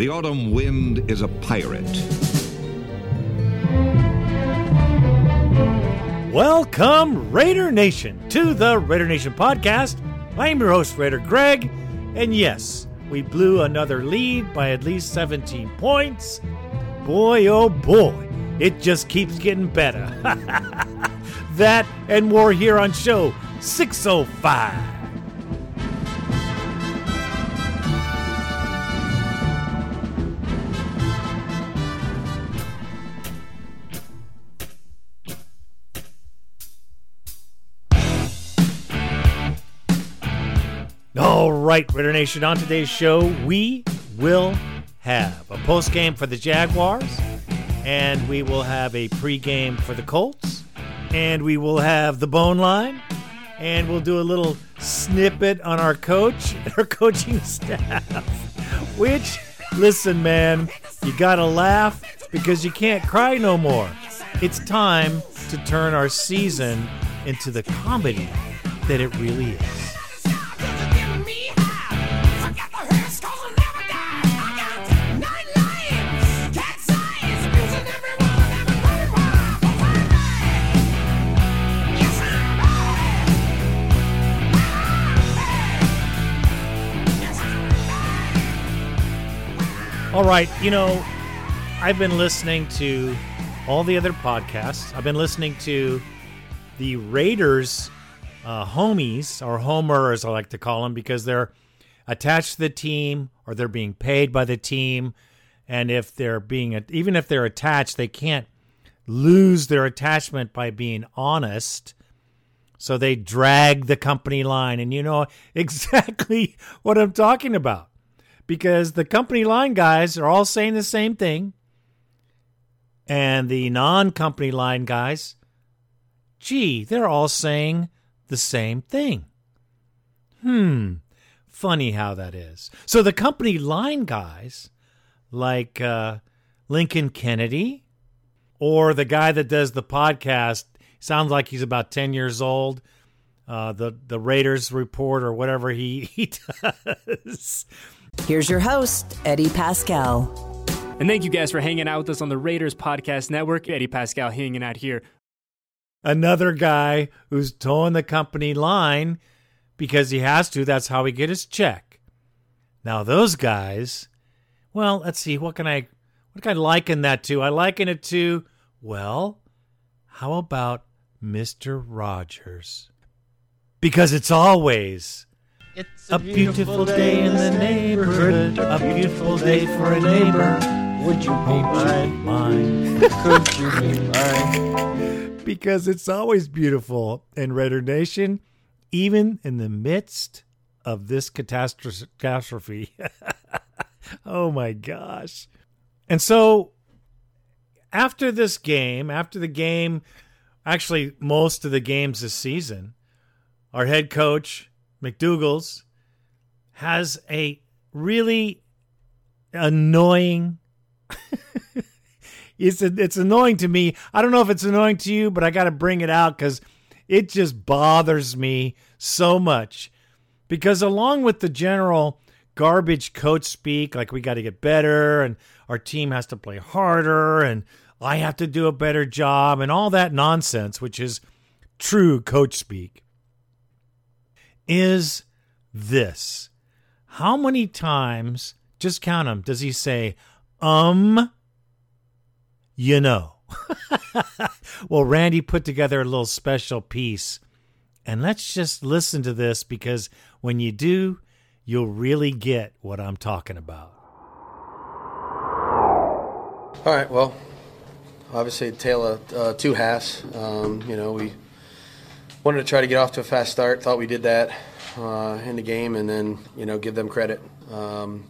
The autumn wind is a pirate. Welcome, Raider Nation, to the Raider Nation podcast. I'm your host, Raider Greg, and yes, we blew another lead by at least 17 points. Boy, oh boy, it just keeps getting better. that and more here on show 605. Right, Nation, on today's show, we will have a post game for the Jaguars, and we will have a pre-game for the Colts, and we will have the bone line, and we'll do a little snippet on our coach and our coaching staff. Which, listen, man, you gotta laugh because you can't cry no more. It's time to turn our season into the comedy that it really is. All right, you know, I've been listening to all the other podcasts. I've been listening to the Raiders uh, homies, or Homer, as I like to call them, because they're attached to the team or they're being paid by the team. And if they're being, even if they're attached, they can't lose their attachment by being honest. So they drag the company line. And you know exactly what I'm talking about because the company line guys are all saying the same thing. And the non company line guys, gee, they're all saying the same thing. Hmm, funny how that is. So the company line guys, like uh, Lincoln Kennedy, or the guy that does the podcast, sounds like he's about 10 years old. Uh, the the Raiders report or whatever he, he does. Here's your host, Eddie Paschal. And thank you guys for hanging out with us on the Raiders Podcast Network. Eddie Paschal hanging out here. Another guy who's towing the company line because he has to. That's how he get his check. Now those guys, well, let's see. What can I, what can I liken that to? I liken it to, well, how about Mister Rogers? Because it's always It's a beautiful day in the neighborhood. A beautiful day for a neighbor. Would you be mine? Mine. Could you be mine? because it's always beautiful in Raider Nation, even in the midst of this catastrophe. oh my gosh. And so after this game, after the game, actually most of the games this season, our head coach, McDougal's, has a really annoying it's it's annoying to me. I don't know if it's annoying to you, but I got to bring it out cuz it just bothers me so much. Because along with the general garbage coach speak like we got to get better and our team has to play harder and I have to do a better job and all that nonsense, which is true coach speak, is this. How many times, just count them, does he say, um, you know? well, Randy put together a little special piece. And let's just listen to this because when you do, you'll really get what I'm talking about. All right. Well, obviously, a tale of uh, two halves. Um, you know, we wanted to try to get off to a fast start. Thought we did that uh, in the game, and then you know give them credit. Um,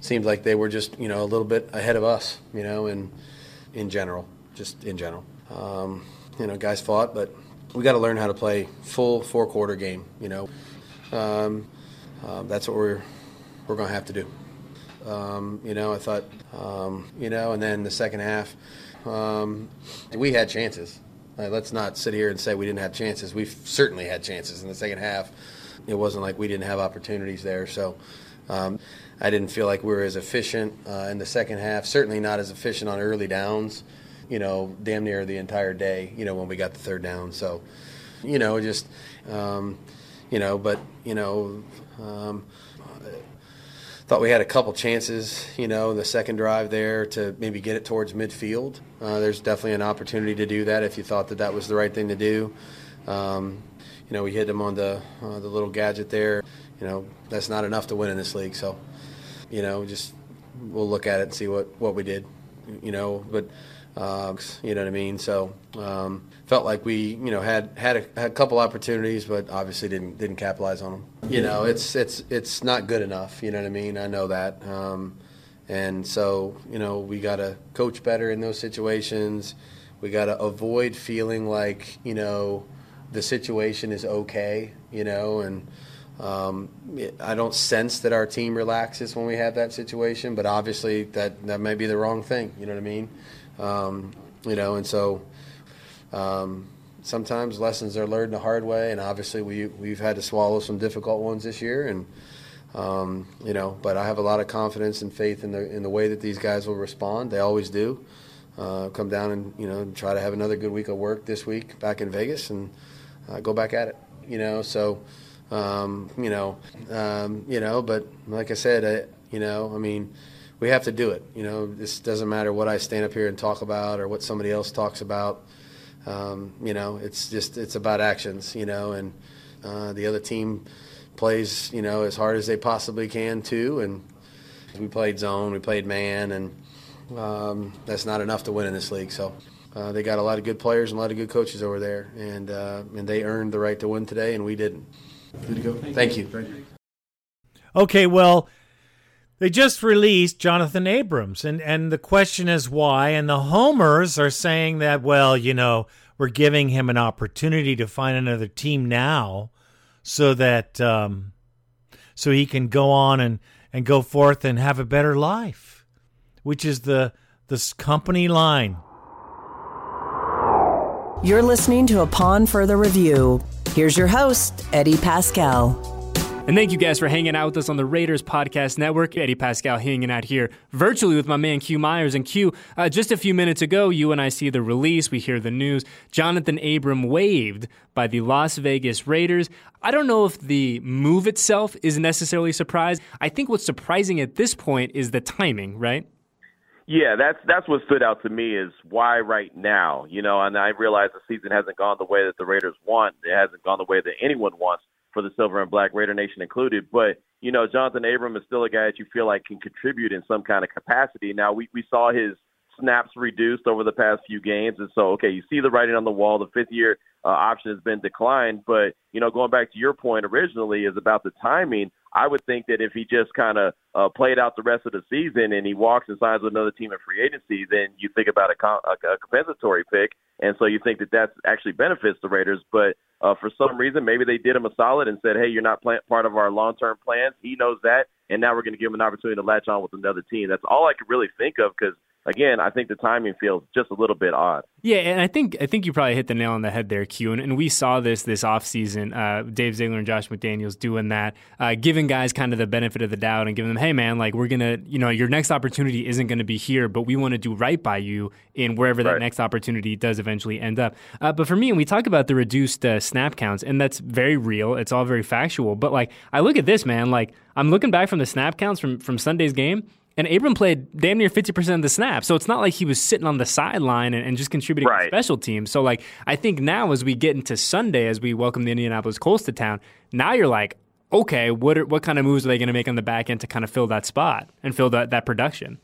seemed like they were just you know a little bit ahead of us. You know, and in general, just in general. Um, you know, guys fought, but we got to learn how to play full four quarter game. You know, um, uh, that's what we're we're going to have to do. Um, you know, I thought, um, you know, and then the second half, um, we had chances. Uh, let's not sit here and say we didn't have chances. We've certainly had chances in the second half. It wasn't like we didn't have opportunities there. So, Um, I didn't feel like we were as efficient uh, in the second half. Certainly not as efficient on early downs. You know, damn near the entire day. You know, when we got the third down. So, you know, just um, you know, but you know. Um, thought we had a couple chances, you know, in the second drive there to maybe get it towards midfield. Uh, there's definitely an opportunity to do that if you thought that that was the right thing to do. Um, you know, we hit them on the uh, the little gadget there. You know, that's not enough to win in this league. So, you know, just we'll look at it and see what what we did. You know, but uh, you know what I mean. So um, felt like we you know had had a, had a couple opportunities, but obviously didn't didn't capitalize on them. You know, it's it's it's not good enough. You know what I mean. I know that. Um, and so, you know, we got to coach better in those situations. We got to avoid feeling like, you know, the situation is okay, you know, and um, I don't sense that our team relaxes when we have that situation, but obviously that, that may be the wrong thing, you know what I mean? Um, you know, and so um, sometimes lessons are learned the hard way, and obviously we, we've had to swallow some difficult ones this year, and um, you know, but I have a lot of confidence and faith in the in the way that these guys will respond. They always do. Uh, come down and you know try to have another good week of work this week back in Vegas and uh, go back at it. You know, so um, you know, um, you know, but like I said, I, you know, I mean, we have to do it. You know, this doesn't matter what I stand up here and talk about or what somebody else talks about. Um, you know, it's just it's about actions. You know, and uh, the other team plays you know as hard as they possibly can too. And we played zone, we played man, and um, that's not enough to win in this league. So. Uh, they got a lot of good players and a lot of good coaches over there, and uh, and they earned the right to win today, and we didn't. Good to go. Thank, Thank you. you. Okay, well, they just released Jonathan Abrams, and and the question is why. And the homers are saying that well, you know, we're giving him an opportunity to find another team now, so that um, so he can go on and and go forth and have a better life, which is the this company line. You're listening to a Upon Further Review. Here's your host, Eddie Paschal. And thank you guys for hanging out with us on the Raiders Podcast Network. Eddie Paschal hanging out here virtually with my man Q Myers. And Q, uh, just a few minutes ago, you and I see the release, we hear the news. Jonathan Abram waived by the Las Vegas Raiders. I don't know if the move itself is necessarily surprised. I think what's surprising at this point is the timing, right? Yeah, that's that's what stood out to me is why right now, you know, and I realize the season hasn't gone the way that the Raiders want. It hasn't gone the way that anyone wants for the Silver and Black Raider Nation included. But, you know, Jonathan Abram is still a guy that you feel like can contribute in some kind of capacity. Now we, we saw his snaps reduced over the past few games. And so, okay, you see the writing on the wall. The fifth year uh, option has been declined. But, you know, going back to your point originally is about the timing. I would think that if he just kind of uh, played out the rest of the season and he walks and signs with another team in free agency, then you think about a, com- a compensatory pick, and so you think that that actually benefits the Raiders. But uh, for some reason, maybe they did him a solid and said, "Hey, you're not plan- part of our long-term plans." He knows that, and now we're going to give him an opportunity to latch on with another team. That's all I could really think of because again, I think the timing feels just a little bit odd. Yeah, and I think I think you probably hit the nail on the head there, Q. And, and we saw this this offseason, uh, Dave Ziegler and Josh McDaniels doing that, uh, giving guys kind of the benefit of the doubt and giving them, hey man, like we're gonna, you know, your next opportunity isn't going to be here, but we want to do right by you in wherever right. that next opportunity does eventually end up. Uh, but for me, and we talk about the reduced uh, snap counts, and that's very real. It's all very factual. But like, I look at this, man. Like, I'm looking back from the snap counts from from Sunday's game and Abram played damn near 50% of the snaps. So it's not like he was sitting on the sideline and, and just contributing right. to special teams. So, like, I think now as we get into Sunday, as we welcome the Indianapolis Colts to town, now you're like, okay, what, are, what kind of moves are they going to make on the back end to kind of fill that spot and fill that, that production?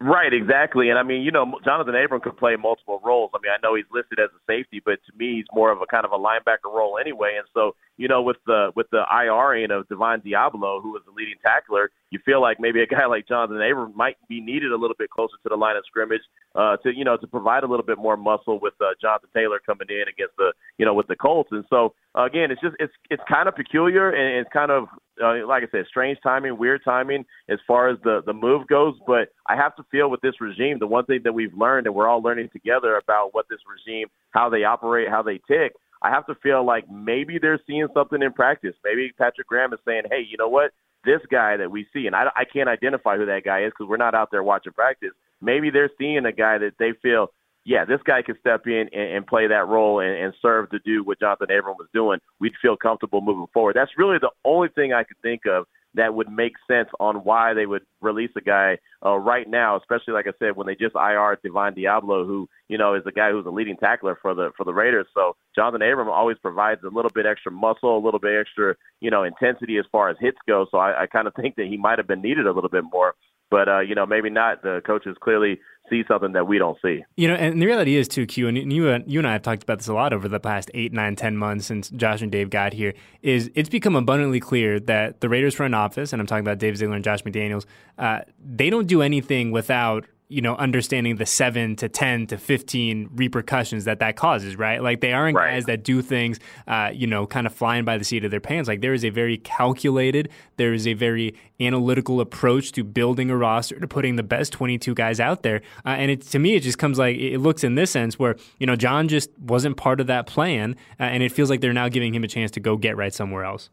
Right, exactly. And I mean, you know, Jonathan Abram could play multiple roles. I mean, I know he's listed as a safety, but to me, he's more of a kind of a linebacker role anyway. And so, you know, with the with the IR of Divine Deablo, who was the leading tackler, you feel like maybe a guy like Jonathan Abram might be needed a little bit closer to the line of scrimmage uh, to you know to provide a little bit more muscle with uh, Jonathan Taylor coming in against the you know with the Colts. And so again, it's just it's it's kind of peculiar and it's kind of uh, like I said, strange timing, weird timing as far as the the move goes. But I have to feel with this regime, the one thing that we've learned and we're all learning together about what this regime, how they operate, how they tick I have to feel like maybe they're seeing something in practice. Maybe Patrick Graham is saying, hey, you know what? this guy that we see, and I, I can't identify who that guy is because we're not out there watching practice. Maybe they're seeing a guy that they feel, yeah, this guy can step in and, and play that role and, and serve to do what Jonathan Abram was doing. We'd feel comfortable moving forward. That's really the only thing I could think of that would make sense on why they would release a guy uh, right now, especially like I said, when they just IR Divine Deablo, who you know is the guy who's a leading tackler for the for the Raiders. So Jonathan Abram always provides a little bit extra muscle, a little bit extra you know intensity as far as hits go. So I, I kind of think that he might have been needed a little bit more but uh, you know maybe not. The coaches clearly see something that we don't see. You know, and the reality is too, Q, and you and you and I have talked about this a lot over the past eight, nine, ten months since Josh and Dave got here. Is it's become abundantly clear that the Raiders front office, and I'm talking about Dave Ziegler and Josh McDaniels, uh, they don't do anything without you know, understanding the seven to 10 to 15 repercussions that that causes, right? Like they aren't right. guys that do things, uh, you know, kind of flying by the seat of their pants. Like there is a very calculated, there is a very analytical approach to building a roster, to putting the best 22 guys out there. Uh, and it, to me, it just comes like, it looks in this sense where, you know, John just wasn't part of that plan. Uh, and it feels like they're now giving him a chance to go get right somewhere else.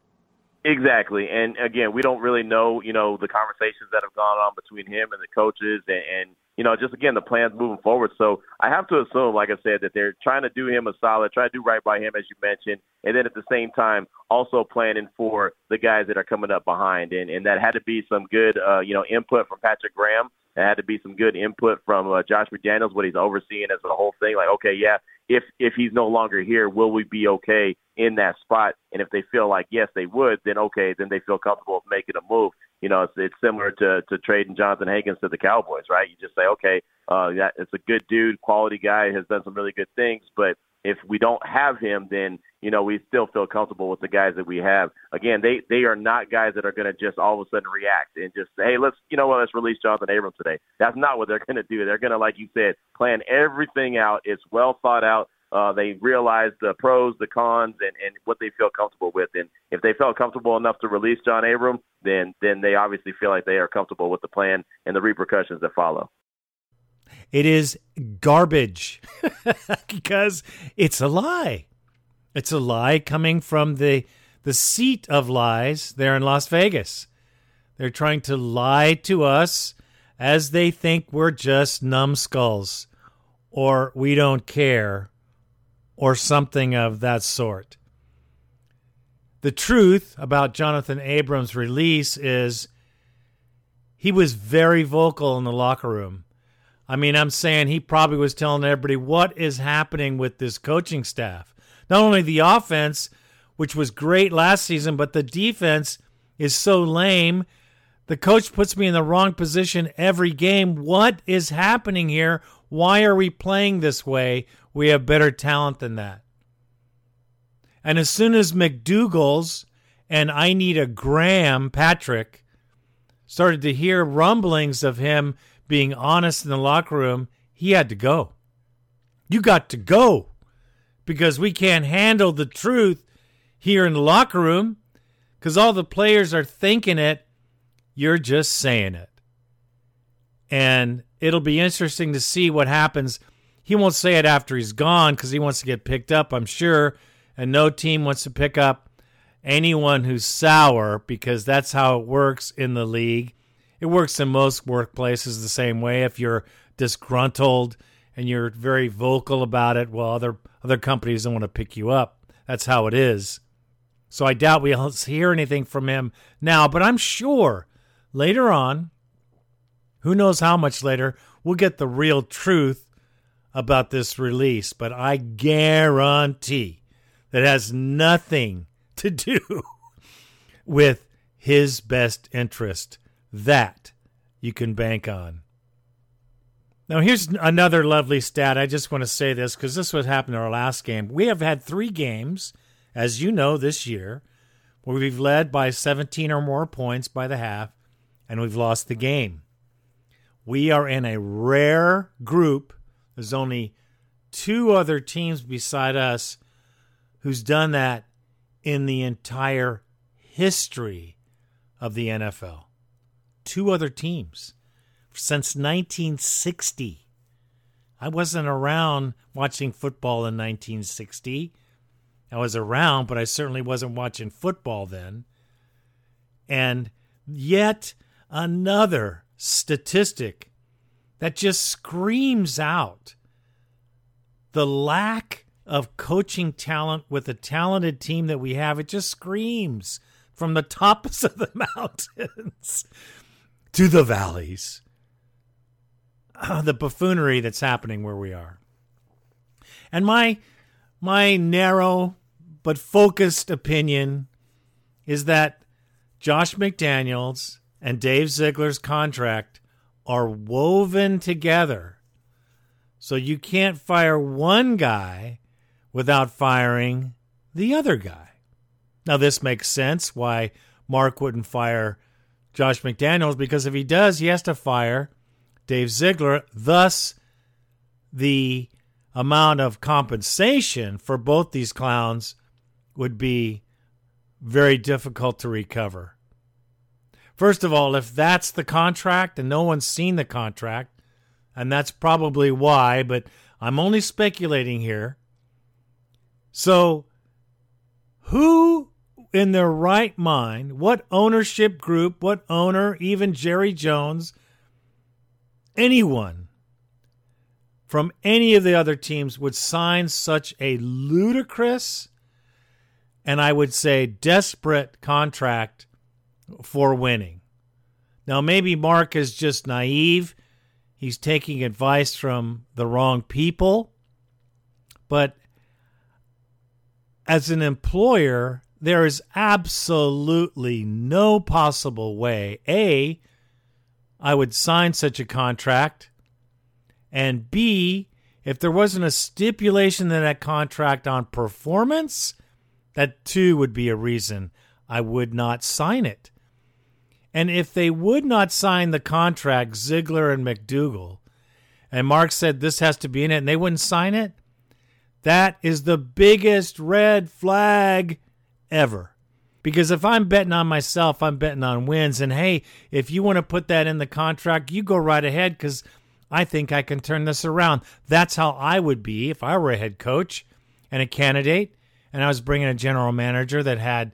Exactly, and again, we don't really know, you know, the conversations that have gone on between him and the coaches, and, and you know, just again the plans moving forward. So I have to assume, like I said, that they're trying to do him a solid, try to do right by him, as you mentioned, and then at the same time also planning for the guys that are coming up behind, and and that had to be some good, uh, you know, input from Patrick Graham. There had to be some good input from uh, Josh McDaniels, what he's overseeing as a whole thing. Like, okay, yeah, if if he's no longer here, will we be okay in that spot? And if they feel like yes, they would, then okay, then they feel comfortable making a move. You know, it's, it's similar to to trading Johnathan Hankins to the Cowboys, right? You just say, okay, uh, that it's a good dude, quality guy, has done some really good things, but if we don't have him, then you know we still feel comfortable with the guys that we have. Again, they they are not guys that are going to just all of a sudden react and just say, hey, let's you know what, let's release Jonathan Abrams today. That's not what they're going to do. They're going to, like you said, plan everything out. It's well thought out. Uh, they realize the pros, the cons, and, and what they feel comfortable with. And if they felt comfortable enough to release John Abram, then then they obviously feel like they are comfortable with the plan and the repercussions that follow. It is garbage because it's a lie. It's a lie coming from the the seat of lies there in Las Vegas. They're trying to lie to us as they think we're just numbskulls or we don't care or something of that sort. The truth about Jonathan Abrams' release is he was very vocal in the locker room. I mean, I'm saying he probably was telling everybody what is happening with this coaching staff. Not only the offense, which was great last season, but the defense is so lame. The coach puts me in the wrong position every game. What is happening here? Why are we playing this way? We have better talent than that. And as soon as McDougal's and I need a Graham Patrick started to hear rumblings of him being honest in the locker room, he had to go. You got to go because we can't handle the truth here in the locker room because all the players are thinking it. You're just saying it. And it'll be interesting to see what happens. He won't say it after he's gone because he wants to get picked up, I'm sure. And no team wants to pick up anyone who's sour because that's how it works in the league. It works in most workplaces the same way. If you're disgruntled and you're very vocal about it, well, other other companies don't want to pick you up. That's how it is. So I doubt we'll hear anything from him now, but I'm sure later on who knows how much later we'll get the real truth about this release, but I guarantee that has nothing to do with his best interest. That you can bank on. Now, here's another lovely stat. I just want to say this because this was happened in our last game. We have had three games, as you know, this year, where we've led by 17 or more points by the half, and we've lost the game. We are in a rare group. There's only two other teams beside us who's done that in the entire history of the NFL. Two other teams since 1960. I wasn't around watching football in 1960. I was around, but I certainly wasn't watching football then. And yet another statistic that just screams out the lack of coaching talent with the talented team that we have. It just screams from the tops of the mountains to the valleys. Uh, the buffoonery that's happening where we are. And my my narrow but focused opinion is that Josh McDaniels and Dave Ziegler's contract are woven together. So you can't fire one guy without firing the other guy. Now, this makes sense why Mark wouldn't fire Josh McDaniels because if he does, he has to fire Dave Ziegler. Thus, the amount of compensation for both these clowns would be very difficult to recover. First of all, if that's the contract and no one's seen the contract, and that's probably why, but I'm only speculating here. So, who in their right mind, what ownership group, what owner, even Jerry Jones, anyone from any of the other teams would sign such a ludicrous and I would say desperate contract for winning. Now, maybe Mark is just naive. He's taking advice from the wrong people. But as an employer, there is absolutely no possible way. A, I would sign such a contract. And B, if there wasn't a stipulation in that contract on performance, that too would be a reason I would not sign it. And if they would not sign the contract, Ziegler and McDougal, and Mark said this has to be in it, and they wouldn't sign it, that is the biggest red flag ever. Because if I'm betting on myself, I'm betting on wins. And hey, if you want to put that in the contract, you go right ahead because I think I can turn this around. That's how I would be if I were a head coach and a candidate and I was bringing a general manager that had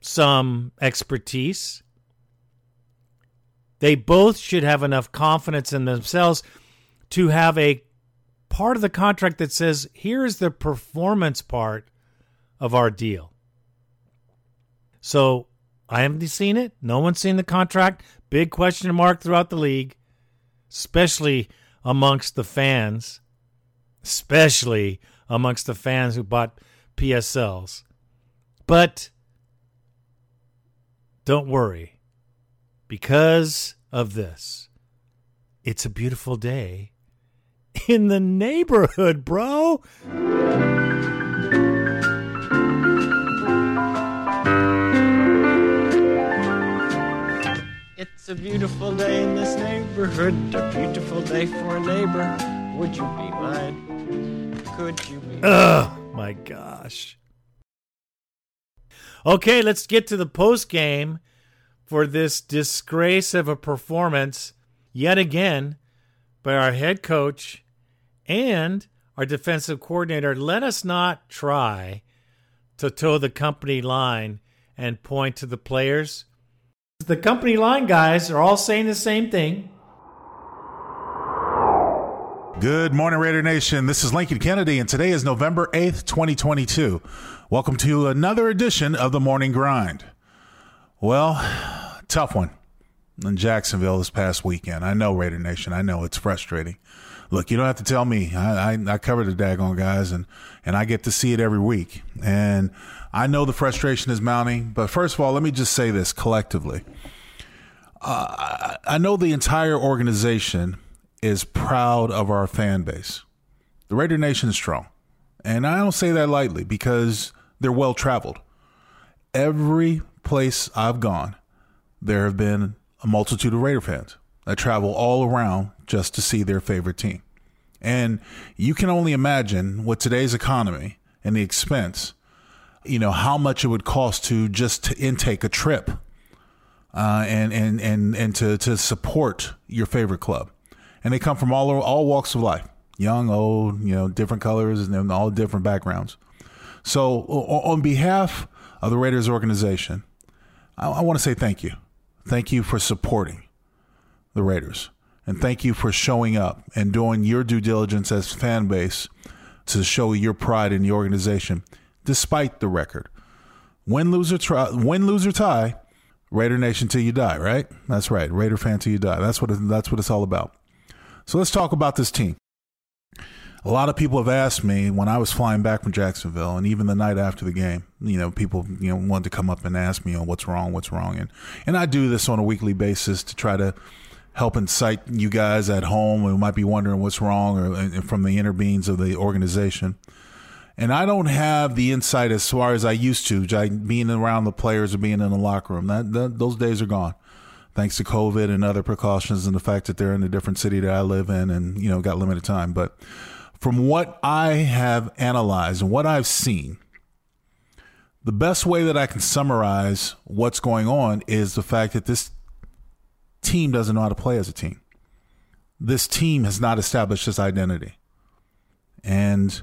some expertise they both should have enough confidence in themselves to have a part of the contract that says, here's the performance part of our deal. So I haven't seen it. No one's seen the contract. Big question mark throughout the league, especially amongst the fans, especially amongst the fans who bought PSLs. But don't worry because of this. It's a beautiful day in the neighborhood, bro. It's a beautiful day in this neighborhood, a beautiful day for a neighbor. Would you be mine? Could you be? Oh my gosh. Okay, let's get to the post game for this disgrace of a performance yet again by our head coach and our defensive coordinator. Let us not try to toe the company line and point to the players. The company line guys are all saying the same thing. Good morning, Raider Nation. This is Lincoln Kennedy, and today is November 8th, 2022. Welcome to another edition of the Morning Grind. Well, tough one in Jacksonville this past weekend. I know Raider Nation. I know it's frustrating. Look, you don't have to tell me. I, I, I cover the daggone guys, and and I get to see it every week. And I know the frustration is mounting. But first of all, let me just say this collectively. Uh, I, know the entire organization is proud of our fan base. The Raider Nation is strong, and I don't say that lightly because they're well traveled. Every place I've gone, there have been a multitude of Raider fans that travel all around just to see their favorite team. And you can only imagine with today's economy and the expense, you know, how much it would cost to just to intake a trip uh, and, and, and, and to, to support your favorite club. And they come from all, all walks of life, young, old, you know, different colors and all different backgrounds. So on behalf of the Raiders organization, I, I want to say thank you Thank you for supporting the Raiders. And thank you for showing up and doing your due diligence as fan base to show your pride in the organization, despite the record. Win, lose, or try, win, lose, or tie, Raider Nation till you die, right? That's right. Raider fan till you die. That's what, that's what it's all about. So let's talk about this team. A lot of people have asked me when I was flying back from Jacksonville, and even the night after the game, you know, people you know wanted to come up and ask me, "Oh, what's wrong? What's wrong?" And and I do this on a weekly basis to try to help incite you guys at home who might be wondering what's wrong or from the inner beings of the organization. And I don't have the insight as far as I used to, being around the players or being in the locker room. That, that those days are gone thanks to COVID and other precautions and the fact that they're in a different city that I live in and, you know, got limited time. But from what I have analyzed and what I've seen, the best way that I can summarize what's going on is the fact that this team doesn't know how to play as a team. This team has not established its identity. And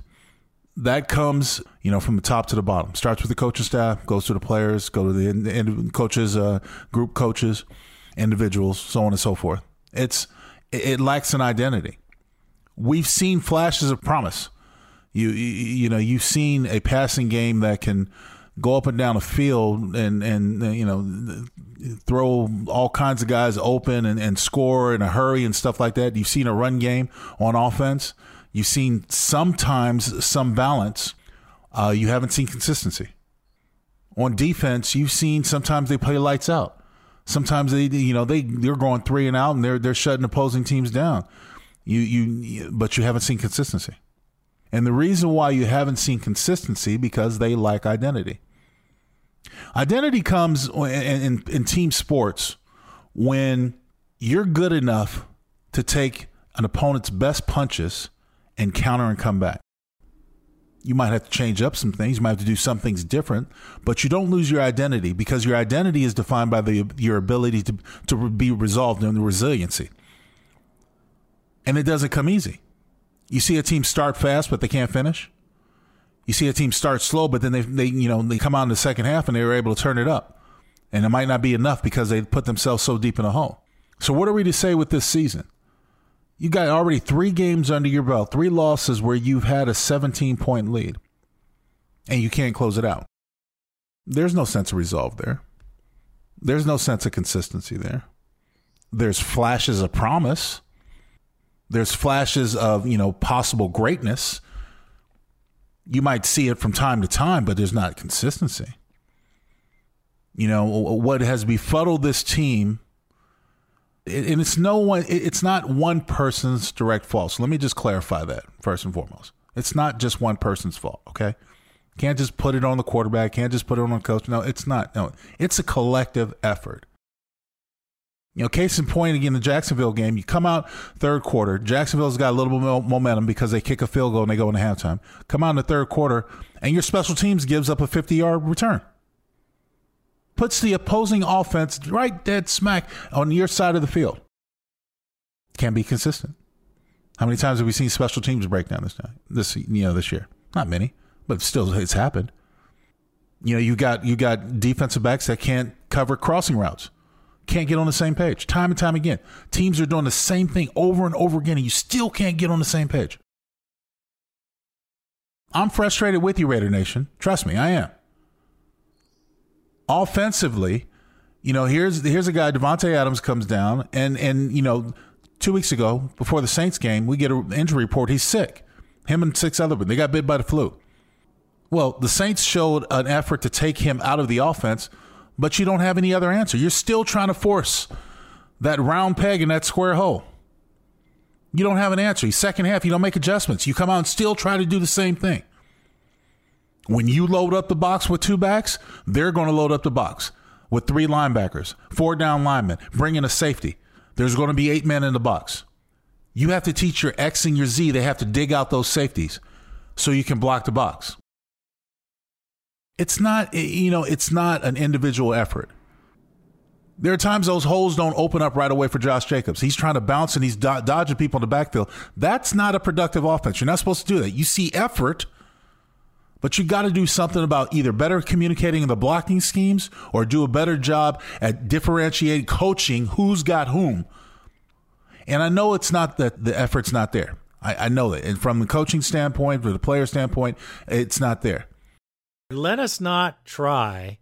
that comes, you know, from the top to the bottom. Starts with the coaching staff, goes to the players, go to the coaches, uh, group coaches, individuals, so on and so forth. It's it lacks an identity. We've seen flashes of promise. You, you you know you've seen a passing game that can go up and down the field and and you know throw all kinds of guys open and, and score in a hurry and stuff like that. You've seen a run game on offense. You've seen sometimes some balance. Uh, you haven't seen consistency. On defense, you've seen sometimes they play lights out. Sometimes they, you know, they they're going three and out, and they're they're shutting opposing teams down. You you, but you haven't seen consistency, and the reason why you haven't seen consistency because they lack identity. Identity comes in, in, in team sports when you're good enough to take an opponent's best punches and counter and come back. You might have to change up some things. You might have to do some things different, but you don't lose your identity because your identity is defined by the, your ability to, to be resolved and the resiliency. And it doesn't come easy. You see a team start fast, but they can't finish. You see a team start slow, but then they, they you know they come out in the second half and they were able to turn it up, and it might not be enough because they put themselves so deep in a hole. So what are we to say with this season? You got already three games under your belt, three losses where you've had a 17 point lead and you can't close it out. There's no sense of resolve there. There's no sense of consistency there. There's flashes of promise. There's flashes of, you know, possible greatness. You might see it from time to time, but there's not consistency. You know, what has befuddled this team and it's no one it's not one person's direct fault. So let me just clarify that first and foremost. It's not just one person's fault okay? Can't just put it on the quarterback can't just put it on the coach. No it's not. No it's a collective effort you know case in point again the jacksonville game you come out third quarter jacksonville's got a little bit of momentum because they kick a field goal and they go into halftime come out in the third quarter and your special teams gives up a 50 yard return puts the opposing offense right dead smack on your side of the field. Can't be consistent. How many times have we seen special teams break down this time, this you know this year? Not many, but still it's happened. You know, you got you got defensive backs that can't cover crossing routes, can't get on the same page. Time and time again, teams are doing the same thing over and over again, and you still can't get on the same page. I'm frustrated with you, Raider Nation. Trust me, I am offensively, you know, here's here's a guy Davante Adams comes down and and you know, two weeks ago before the Saints game, we get an injury report. He's sick. Him and six other but they got bit by the flu. Well, the Saints showed an effort to take him out of the offense, but you don't have any other answer. You're still trying to force that round peg in that square hole. You don't have an answer. Second half, you don't make adjustments. You come out and still try to do the same thing. When you load up the box with two backs, they're going to load up the box with three linebackers, four down linemen, bring in a safety. There's going to be eight men in the box. You have to teach your X and your Z. They have to dig out those safeties so you can block the box. It's not, eh, you know, it's not an individual effort. There are times those holes don't open up right away for Josh Jacobs. He's trying to bounce and he's do- dodging people in the backfield. That's not a productive offense. You're not supposed to do that. You see effort But you got to do something about either better communicating the blocking schemes or do a better job at differentiating coaching who's got whom. And I know it's not that the effort's not there. I, I know that. And from the coaching standpoint, from the player standpoint, it's not there. Let us not try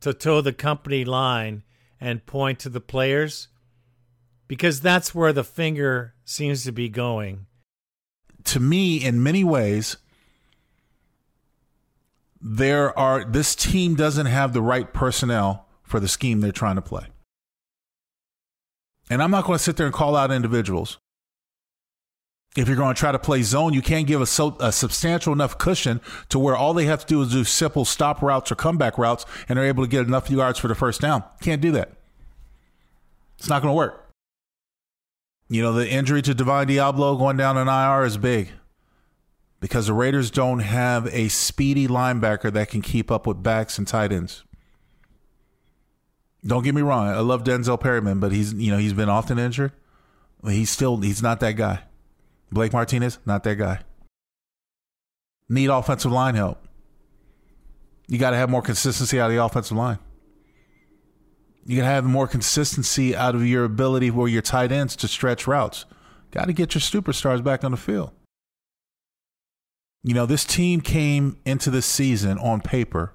to toe the company line and point to the players because that's where the finger seems to be going. To me, in many ways, there are this team doesn't have the right personnel for the scheme they're trying to play. And I'm not going to sit there and call out individuals. If you're going to try to play zone, you can't give a, so, a substantial enough cushion to where all they have to do is do simple stop routes or comeback routes and they're able to get enough yards for the first down. Can't do that. It's not going to work. You know, the injury to Divine Deablo going down in IR is big because the Raiders don't have a speedy linebacker that can keep up with backs and tight ends. Don't get me wrong, I love Denzel Perryman, but he's you know he's been often injured. He's still he's not that guy. Blake Martinez, not that guy. Need offensive line help. You got to have more consistency out of the offensive line. You got to have more consistency out of your ability for your tight ends to stretch routes. Got to get your superstars back on the field. You know, this team came into this season on paper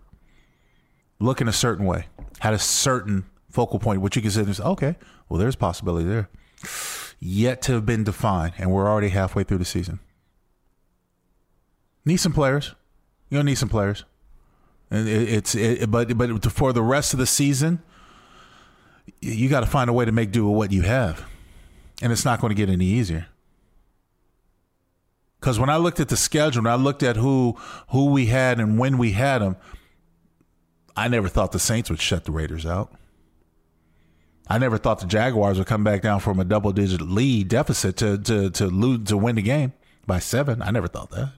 looking a certain way, had a certain focal point, which you consider, okay, well, there's possibility there. Yet to have been defined, and we're already halfway through the season. Need some players. You don't need some players. And it, it's it, but but for the rest of the season, you got to find a way to make do with what you have, and it's not going to get any easier. Because when I looked at the schedule, and I looked at who who we had and when we had them, I never thought the Saints would shut the Raiders out. I never thought the Jaguars would come back down from a double digit lead deficit to to to lose to win the game by seven. I never thought that.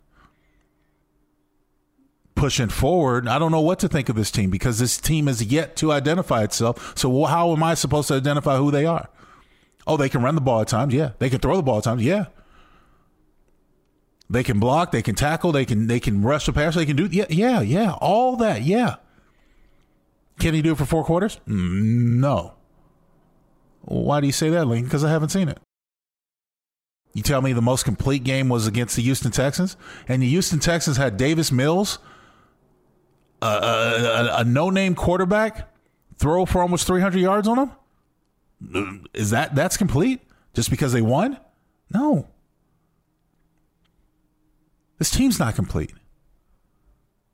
Pushing forward, I don't know what to think of this team because this team has yet to identify itself. So how am I supposed to identify who they are? Oh, they can run the ball at times, yeah. They can throw the ball at times, yeah. They can block, they can tackle, they can they can rush the pass, they can do yeah, yeah, yeah, all that, yeah. Can he do it for four quarters? Mm, no. Why do you say that, Lincoln? Because I haven't seen it. You tell me the most complete game was against the Houston Texans, and the Houston Texans had Davis Mills, a, a, a no-name quarterback, throw for almost 300 yards on them. Is that that's complete? Just because they won? No. This team's not complete.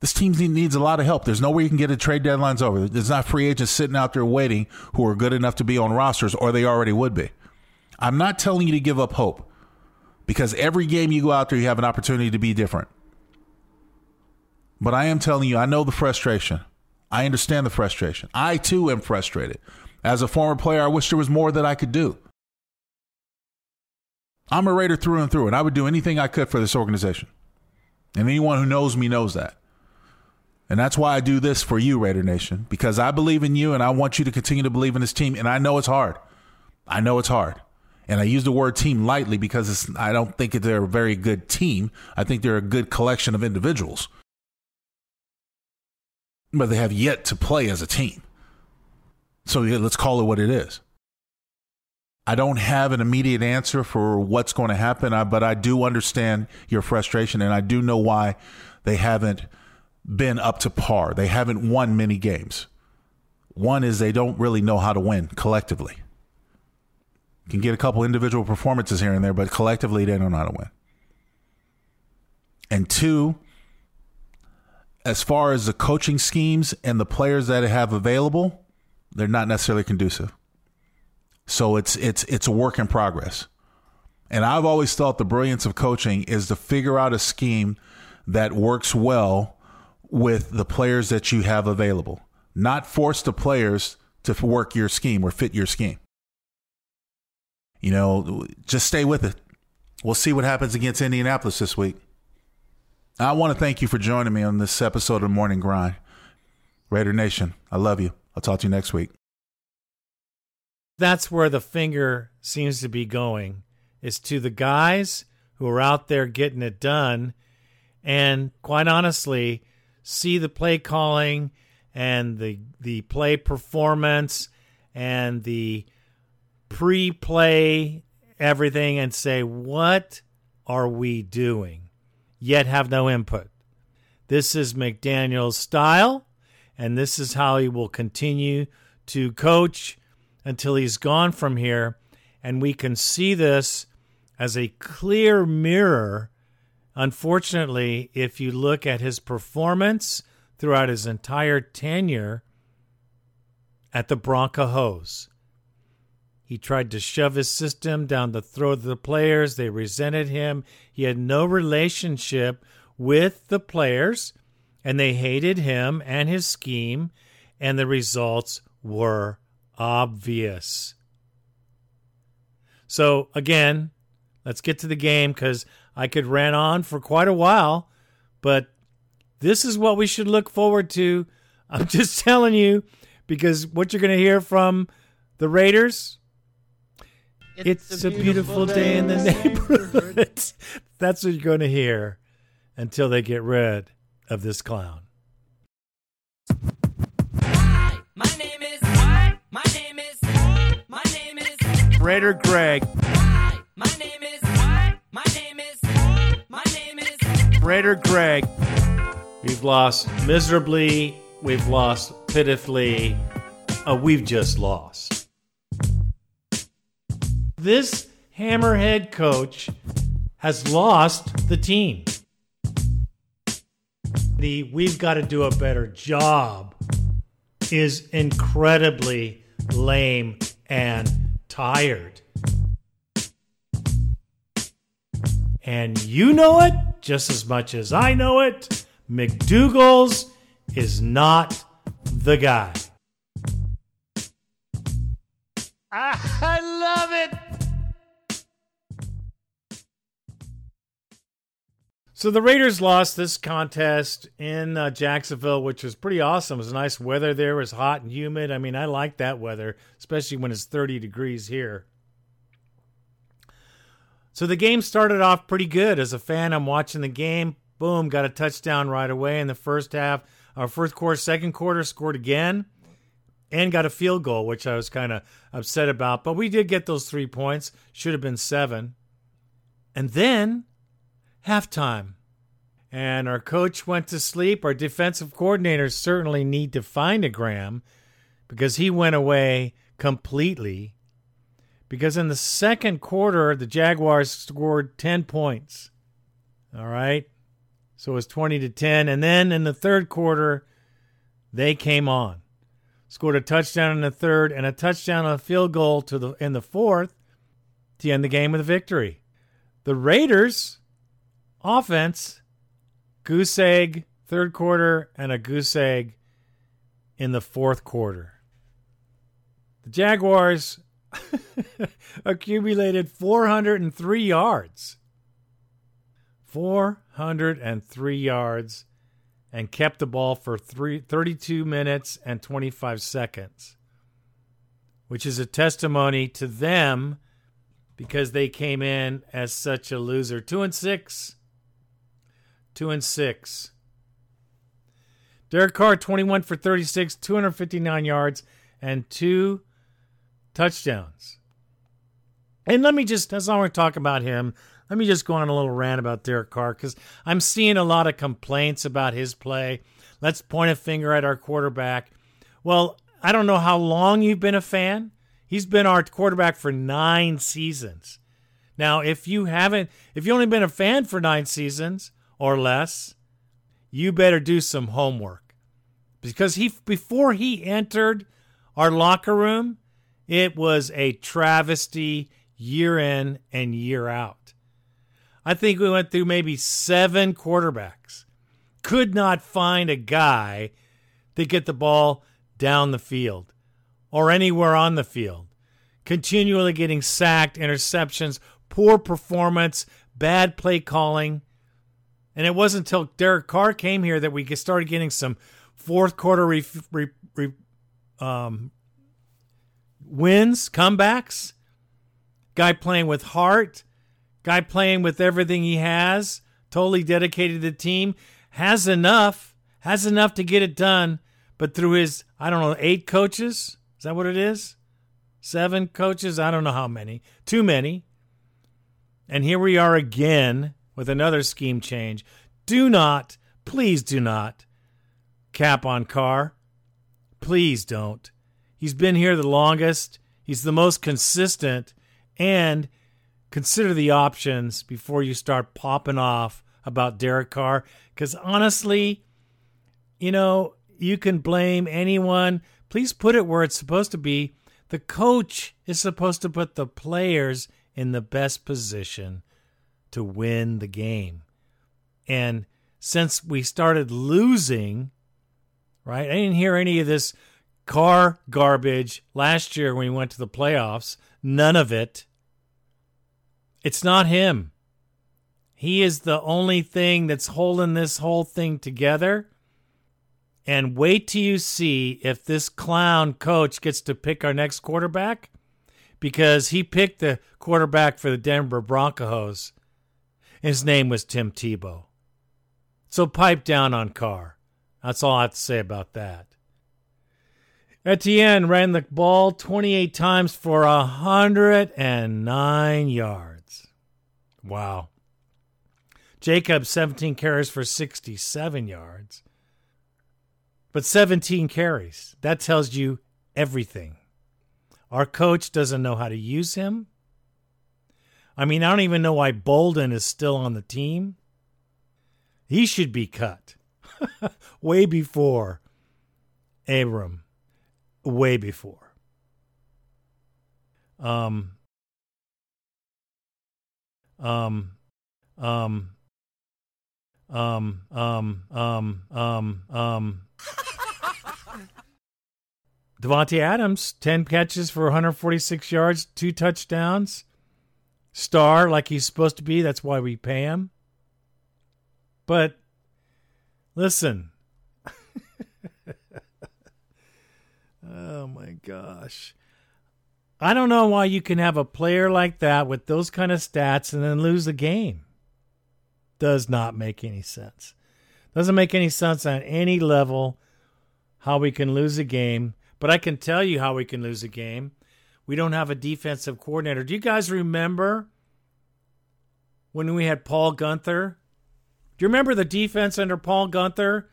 This team needs a lot of help. There's no way you can get a trade deadlines over. There's not free agents sitting out there waiting who are good enough to be on rosters, or they already would be. I'm not telling you to give up hope because every game you go out there, you have an opportunity to be different. But I am telling you, I know the frustration. I understand the frustration. I too am frustrated. As a former player, I wish there was more that I could do. I'm a Raider through and through, and I would do anything I could for this organization. And anyone who knows me knows that. And that's why I do this for you, Raider Nation, because I believe in you and I want you to continue to believe in this team. And I know it's hard. I know it's hard. And I use the word team lightly because I don't think they're a very good team. I think they're a good collection of individuals. But they have yet to play as a team. So yeah, let's call it what it is. I don't have an immediate answer for what's going to happen, but I do understand your frustration and I do know why they haven't been up to par. They haven't won many games. One is they don't really know how to win collectively. can get a couple individual performances here and there, but collectively they don't know how to win. And two, as far as the coaching schemes and the players that have available, they're not necessarily conducive. So it's it's it's a work in progress. And I've always thought the brilliance of coaching is to figure out a scheme that works well with the players that you have available, not force the players to work your scheme or fit your scheme. You know, just stay with it. We'll see what happens against Indianapolis this week. I want to thank you for joining me on this episode of Morning Grind. Raider Nation, I love you. I'll talk to you next week. That's where the finger seems to be going is to the guys who are out there getting it done and quite honestly, see the play calling and the the play performance and the pre-play everything and say what are we doing? Yet have no input. This is mcdaniel's style and this is how he will continue to coach until he's gone from here. And we can see this as a clear mirror unfortunately if you look at his performance throughout his entire tenure at the Broncos. He tried to shove his system down the throat of the players. They resented him. He had no relationship with the players, and they hated him and his scheme, and the results were obvious. So, again, let's get to the game because I could rant on for quite a while, but this is what we should look forward to. I'm just telling you because what you're going to hear from the Raiders. It's, it's a, beautiful, beautiful day in the neighborhood. That's what you're going to hear until they get rid of this clown. Hi, my name is. My name is. My name is. Raider Greg. Hi, my name Raider Greg. We've lost miserably. We've lost pitifully. Uh, we've just lost. This hammerhead coach has lost the team. The we've got to do a better job is incredibly lame and tired. And you know it just as much as I know it. McDougal's is not the guy. I love it. So the Raiders lost this contest in uh, Jacksonville, which was pretty awesome. It was nice weather there. It was hot and humid. I mean, I like that weather, especially when it's 30 degrees here. So the game started off pretty good. As a fan, I'm watching the game. Boom, got a touchdown right away in the first half. Our first quarter, second quarter, scored again and got a field goal, which I was kind of upset about. But we did get those three points. Should have been seven. And then halftime. And our coach went to sleep. Our defensive coordinators certainly need to find a Graham because he went away completely. Because in the second quarter, the Jaguars scored 10 points. All right. So it was 20 to 10. And then in the third quarter, they came on. Scored a touchdown in the third and a touchdown on a field goal to the in the fourth to end the game with a victory. The Raiders offense, goose egg third quarter and a goose egg in the fourth quarter. The Jaguars accumulated 403 yards. 403 yards and kept the ball for three, 32 minutes and 25 seconds, which is a testimony to them because they came in as such a loser. Two and six. Two and six. Derek Carr, 21 for 36, 259 yards, and two touchdowns. And let me just, all I want to talk about him. Let me just go on a little rant about Derek Carr because I'm seeing a lot of complaints about his play. Let's point a finger at our quarterback. Well, I don't know how long you've been a fan. He's been our quarterback for nine seasons. Now, if you haven't, if you've only been a fan for nine seasons or less, you better do some homework because he before he entered our locker room, it was a travesty year in and year out. I think we went through maybe seven quarterbacks. Could not find a guy to get the ball down the field or anywhere on the field. Continually getting sacked, interceptions, poor performance, bad play calling. And it wasn't until Derek Carr came here that we started getting some fourth quarter re- re- re- um, wins, comebacks. Guy playing with heart Guy playing with everything he has totally dedicated to the team, has enough, has enough to get it done. But through his, I don't know, eight coaches, is that what it is? Seven coaches? I don't know how many. Too many. And here we are again with another scheme change. Do not, please do not cap on Carr. Please don't. He's been here the longest. He's the most consistent. And consider the options before you start popping off about Derek Carr. Because honestly, you know, you can blame anyone. Please put it where it's supposed to be. The coach is supposed to put the players in the best position to win the game. And since we started losing, right? I didn't hear any of this Carr garbage last year when we went to the playoffs. None of it. It's not him. He is the only thing that's holding this whole thing together. And wait till you see if this clown coach gets to pick our next quarterback because he picked the quarterback for the Denver Broncos. His name was Tim Tebow. So pipe down on Carr. That's all I have to say about that. Etienne ran the ball 28 times for 109 yards. Wow. Jacob, 17 carries for 67 yards. But 17 carries. That tells you everything. Our coach doesn't know how to use him. I mean, I don't even know why Bolden is still on the team. He should be cut way before Abram, way before. Um, um, um, um, um, um, um, um. Davante Adams, 10 catches for 146 yards, two touchdowns. Star like he's supposed to be. That's why we pay him. But listen. Oh my gosh. I don't know why you can have a player like that with those kind of stats and then lose the game. Does not make any sense. Doesn't make any sense on any level how we can lose a game. But I can tell you how we can lose a game. We don't have a defensive coordinator. Do you guys remember when we had Paul Guenther? Do you remember the defense under Paul Guenther?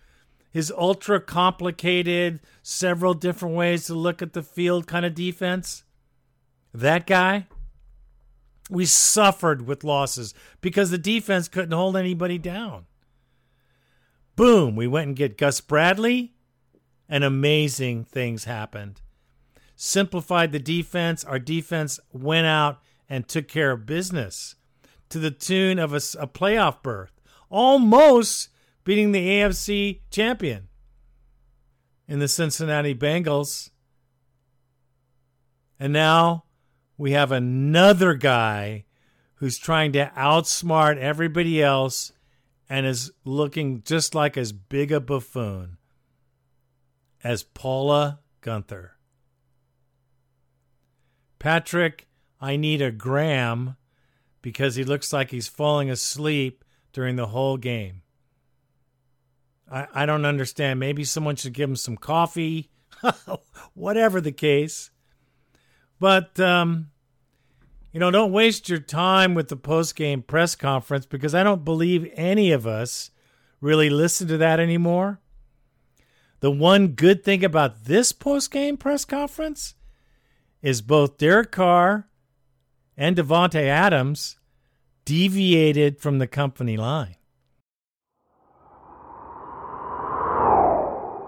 His ultra complicated, several different ways to look at the field kind of defense? That guy? We suffered with losses because the defense couldn't hold anybody down. Boom, we went and get Gus Bradley, and amazing things happened. Simplified the defense. Our defense went out and took care of business to the tune of a, a playoff berth, almost beating the AFC champion in the Cincinnati Bengals. And now we have another guy who's trying to outsmart everybody else and is looking just like as big a buffoon as Paula Guenther. Patrick, I need a gram because he looks like he's falling asleep during the whole game. I, I don't understand. Maybe someone should give him some coffee, whatever the case. But, um, you know, don't waste your time with the post game press conference because I don't believe any of us really listen to that anymore. The one good thing about this post game press conference is both Derek Carr and Davante Adams deviated from the company line.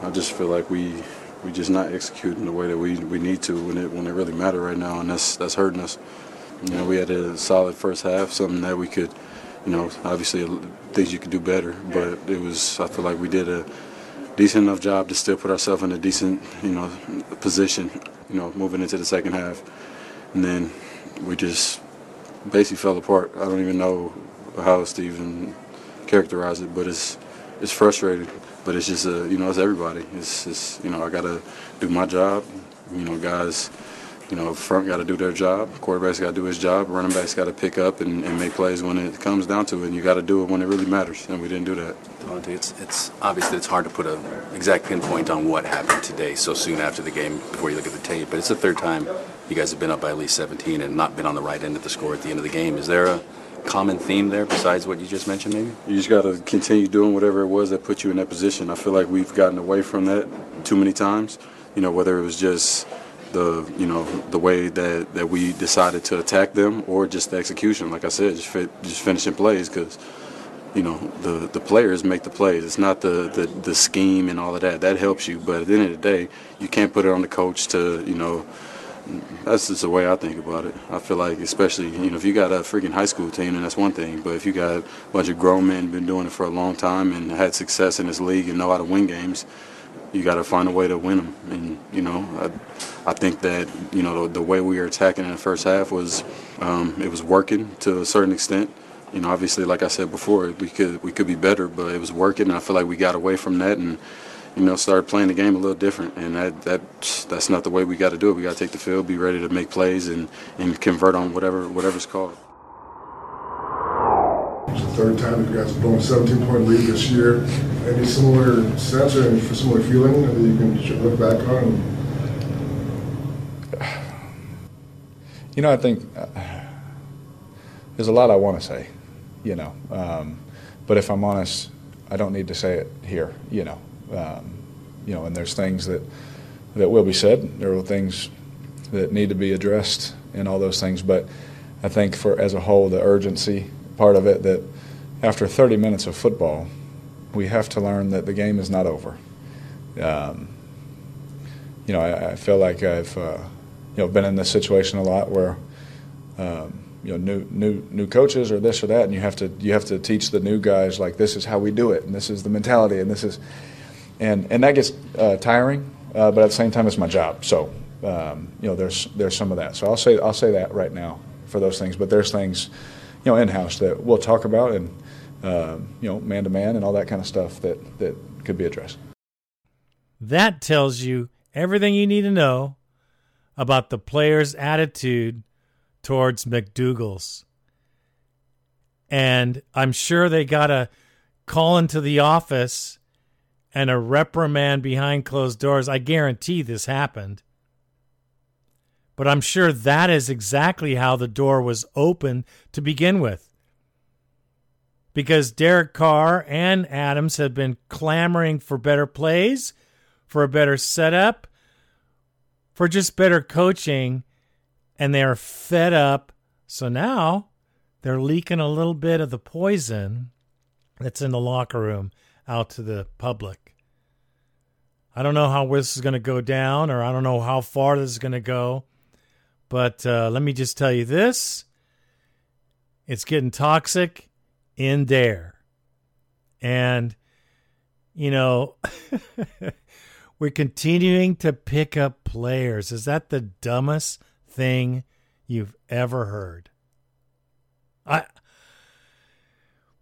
I just feel like we we just not executing the way that we, we need to when it when it really matter right now, and that's that's hurting us. You know, we had a solid first half, something that we could, you know, obviously things you could do better, but it was I feel like we did a decent enough job to still put ourselves in a decent, you know, position, you know, moving into the second half, and then we just basically fell apart. I don't even know how else to even characterize it, but it's it's frustrating. But it's just a, you know, it's everybody. It's just, you know, I gotta do my job. You know, guys, you know, front got to do their job, quarterback's got to do his job, running backs got to pick up and, and, make plays when it comes down to it. And you got to do it when it really matters, and we didn't do that. It's it's obviously it's hard to put an exact pinpoint on what happened today so soon after the game before you look at the tape. But it's the third time you guys have been up by at least 17 and not been on the right end of the score at the end of the game. Is there a common theme there besides what you just mentioned, maybe? You just got to continue doing whatever it was that put you in that position. I feel like we've gotten away from that too many times. You know, whether it was just the you know the way that, that we decided to attack them or just the execution. Like I said, just fit, just finishing plays because you know the the players make the plays. It's not the, the the scheme and all of that. That helps you, but at the end of the day, you can't put it on the coach to you know that's just the way I think about it. I feel like, especially, you know, if you got a freaking high school team, then that's one thing. But if you got a bunch of grown men been doing it for a long time and had success in this league and know how to win games, you got to find a way to win them. And you know, I, I think that you know the, the, way we were attacking in the first half was um, it was working to a certain extent. You know, obviously, like I said before, we could we could be better, but it was working. And I feel like we got away from that and you know, started playing the game a little different. And that, that that's not the way we got to do it. We got to take the field, be ready to make plays, and, and convert on whatever whatever's called. It's the third time you guys have blown a 17 point lead this year. Any similar sense or any similar feeling that you can look back on? You know, I think uh, there's a lot I want to say, you know. Um, but if I'm honest, I don't need to say it here, you know. Um, you know, and there's things that that will be said. There are things that need to be addressed, and all those things. But I think for as a whole, the urgency part of it that after 30 minutes of football, we have to learn that the game is not over. Um, you know, I, I, feel like I've uh, you know been in this situation a lot where. Um, you know, new new new coaches or this or that, and you have to you have to teach the new guys like this is how we do it, and this is the mentality, and this is, and and that gets uh, tiring. Uh, but at the same time, it's my job. So um, you know, there's there's some of that. So I'll say I'll say that right now for those things. But there's things, you know, in house that we'll talk about and uh, you know, man to man and all that kind of stuff that that could be addressed. That tells you everything you need to know about the player's attitude towards McDougal's. And I'm sure they got a call into the office and a reprimand behind closed doors. I guarantee this happened. But I'm sure that is exactly how the door was opened to begin with. Because Derek Carr and Adams have been clamoring for better plays, for a better setup, for just better coaching, and they are fed up. So now they're leaking a little bit of the poison that's in the locker room out to the public. I don't know how this is going to go down, or I don't know how far this is going to go. But uh, let me just tell you this it's getting toxic in there. And, you know, we're continuing to pick up players. Is that the dumbest thing you've ever heard? I.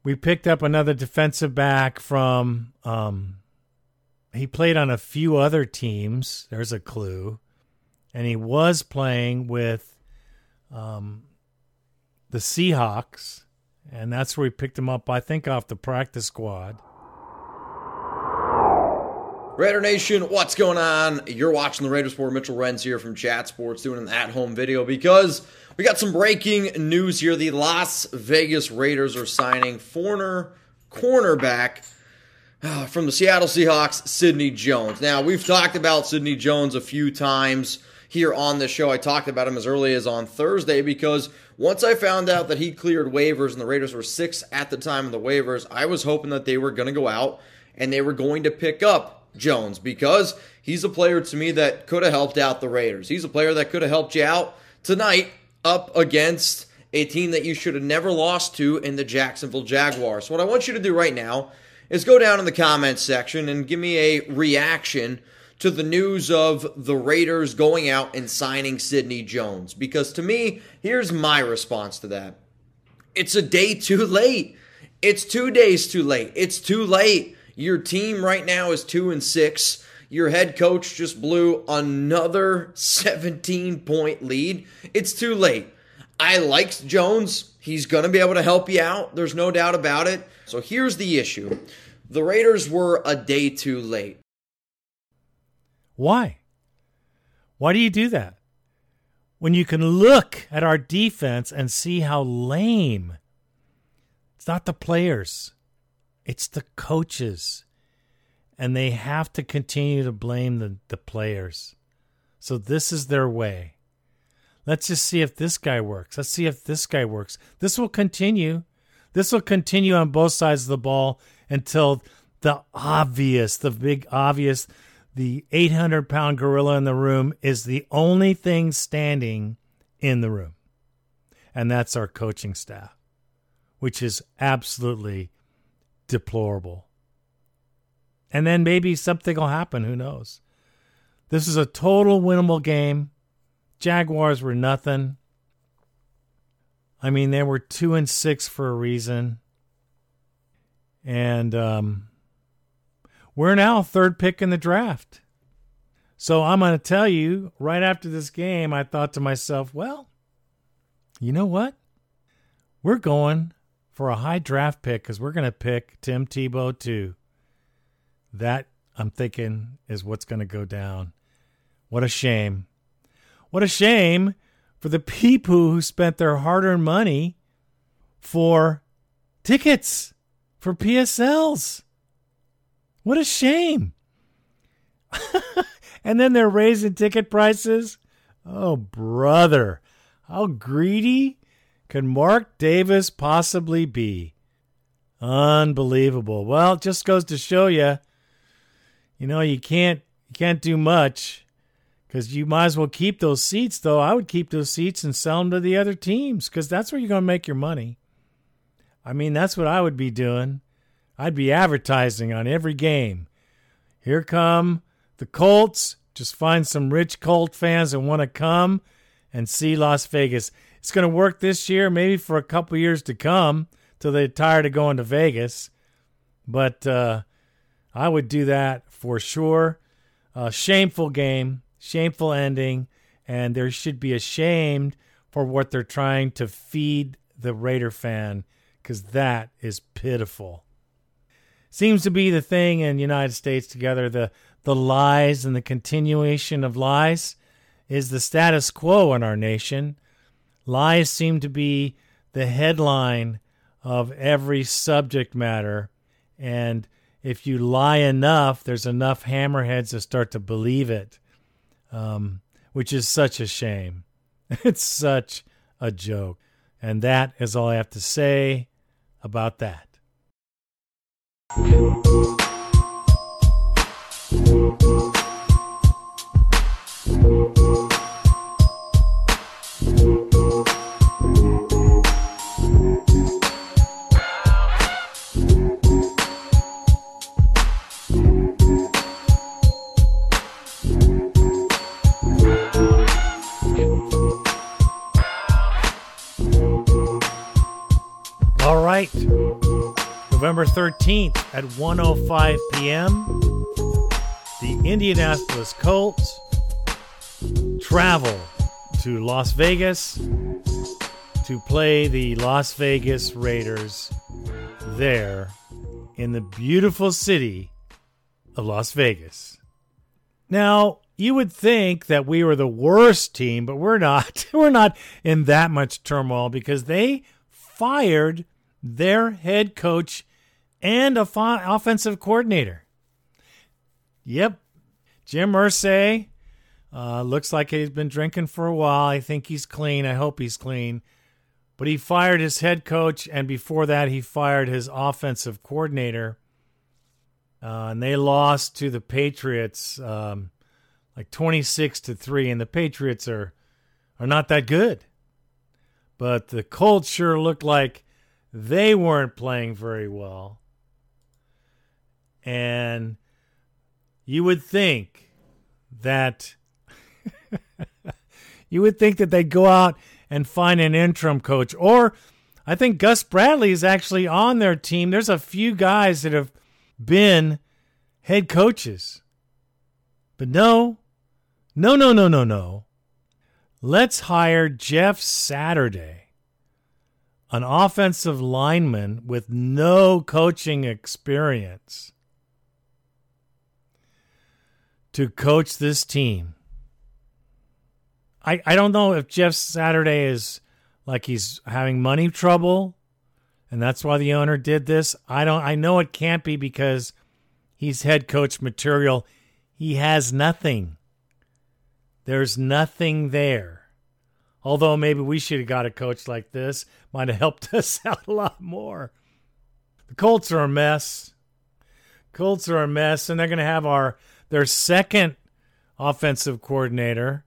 We picked up another defensive back from um, he played on a few other teams. There's a clue. And he was playing with um, the Seahawks. And that's where we picked him up, I think, off the practice squad. Raider Nation, what's going on? You're watching the Raiders Report. Mitchell Renz here from Chat Sports doing an at home video because we got some breaking news here. The Las Vegas Raiders are signing foreigner cornerback from the Seattle Seahawks, Sidney Jones. Now, we've talked about Sidney Jones a few times here on the show. I talked about him as early as on Thursday because once I found out that he cleared waivers and the Raiders were six at the time of the waivers, I was hoping that they were going to go out and they were going to pick up Jones because he's a player to me that could have helped out the Raiders. He's a player that could have helped you out tonight up against a team that you should have never lost to in the Jacksonville Jaguars. So what I want you to do right now is go down in the comments section and give me a reaction to the news of the Raiders going out and signing Sidney Jones. Because to me, here's my response to that it's a day too late. It's two days too late. It's too late. Your team right now is two and six. Your head coach just blew another 17 point lead. It's too late. I liked Jones. He's going to be able to help you out. There's no doubt about it. So here's the issue the Raiders were a day too late. Why? Why do you do that? When you can look at our defense and see how lame. It's not the players, it's the coaches. And they have to continue to blame the, the players. So this is their way. Let's just see if this guy works. Let's see if this guy works. This will continue. This will continue on both sides of the ball until the obvious, the big obvious, the 800 pound gorilla in the room is the only thing standing in the room. And that's our coaching staff, which is absolutely deplorable. And then maybe something will happen. Who knows? This is a total winnable game. Jaguars were nothing. I mean, they were two and six for a reason. And um, we're now third pick in the draft. So I'm going to tell you right after this game, I thought to myself, well, you know what? We're going for a high draft pick because we're going to pick Tim Tebow too. That I'm thinking is what's going to go down. What a shame. What a shame for the people who spent their hard earned money for tickets, for PSLs. What a shame. and then they're raising ticket prices. Oh, brother. How greedy can Mark Davis possibly be? Unbelievable. Well, it just goes to show you, you know, you can't you can't do much because you might as well keep those seats. Though I would keep those seats and sell them to the other teams because that's where you're going to make your money. I mean, that's what I would be doing. I'd be advertising on every game. Here come the Colts. Just find some rich Colt fans that want to come and see Las Vegas. It's going to work this year, maybe for a couple years to come, till they're tired of going to Vegas. But uh, I would do that for sure. Uh, shameful game, shameful ending, and they should be ashamed for what they're trying to feed the Raider fan because that is pitiful seems to be the thing in the United States together the the lies and the continuation of lies is the status quo in our nation. Lies seem to be the headline of every subject matter and if you lie enough, there's enough hammerheads to start to believe it, um, which is such a shame. It's such a joke. And that is all I have to say about that. November 13th at 1:05 p.m. The Indianapolis Colts travel to Las Vegas to play the Las Vegas Raiders there in the beautiful city of Las Vegas. Now, you would think that we were the worst team, but we're not. we're not in that much turmoil because they fired their head coach and a fa- offensive coordinator. Yep, Jim Irsay uh, looks like he's been drinking for a while. I think he's clean. I hope he's clean. But he fired his head coach, and before that, he fired his offensive coordinator. Uh, and they lost to the Patriots um, like 26 to 3. And the Patriots are, are not that good. But the Colts sure looked like they weren't playing very well. And you would think that you would think that they'd go out and find an interim coach. Or I think Gus Bradley is actually on their team. There's a few guys that have been head coaches. But no, no, no, no, no, no. Let's hire Jeff Saturday, an offensive lineman with no coaching experience, to coach this team. I, I don't know if Jeff Saturday is like he's having money trouble and that's why the owner did this. I don't I know it can't be because he's head coach material. He has nothing. There's nothing there. Although maybe we should have got a coach like this, might have helped us out a lot more. The Colts are a mess. Colts are a mess, and they're going to have our their second offensive coordinator,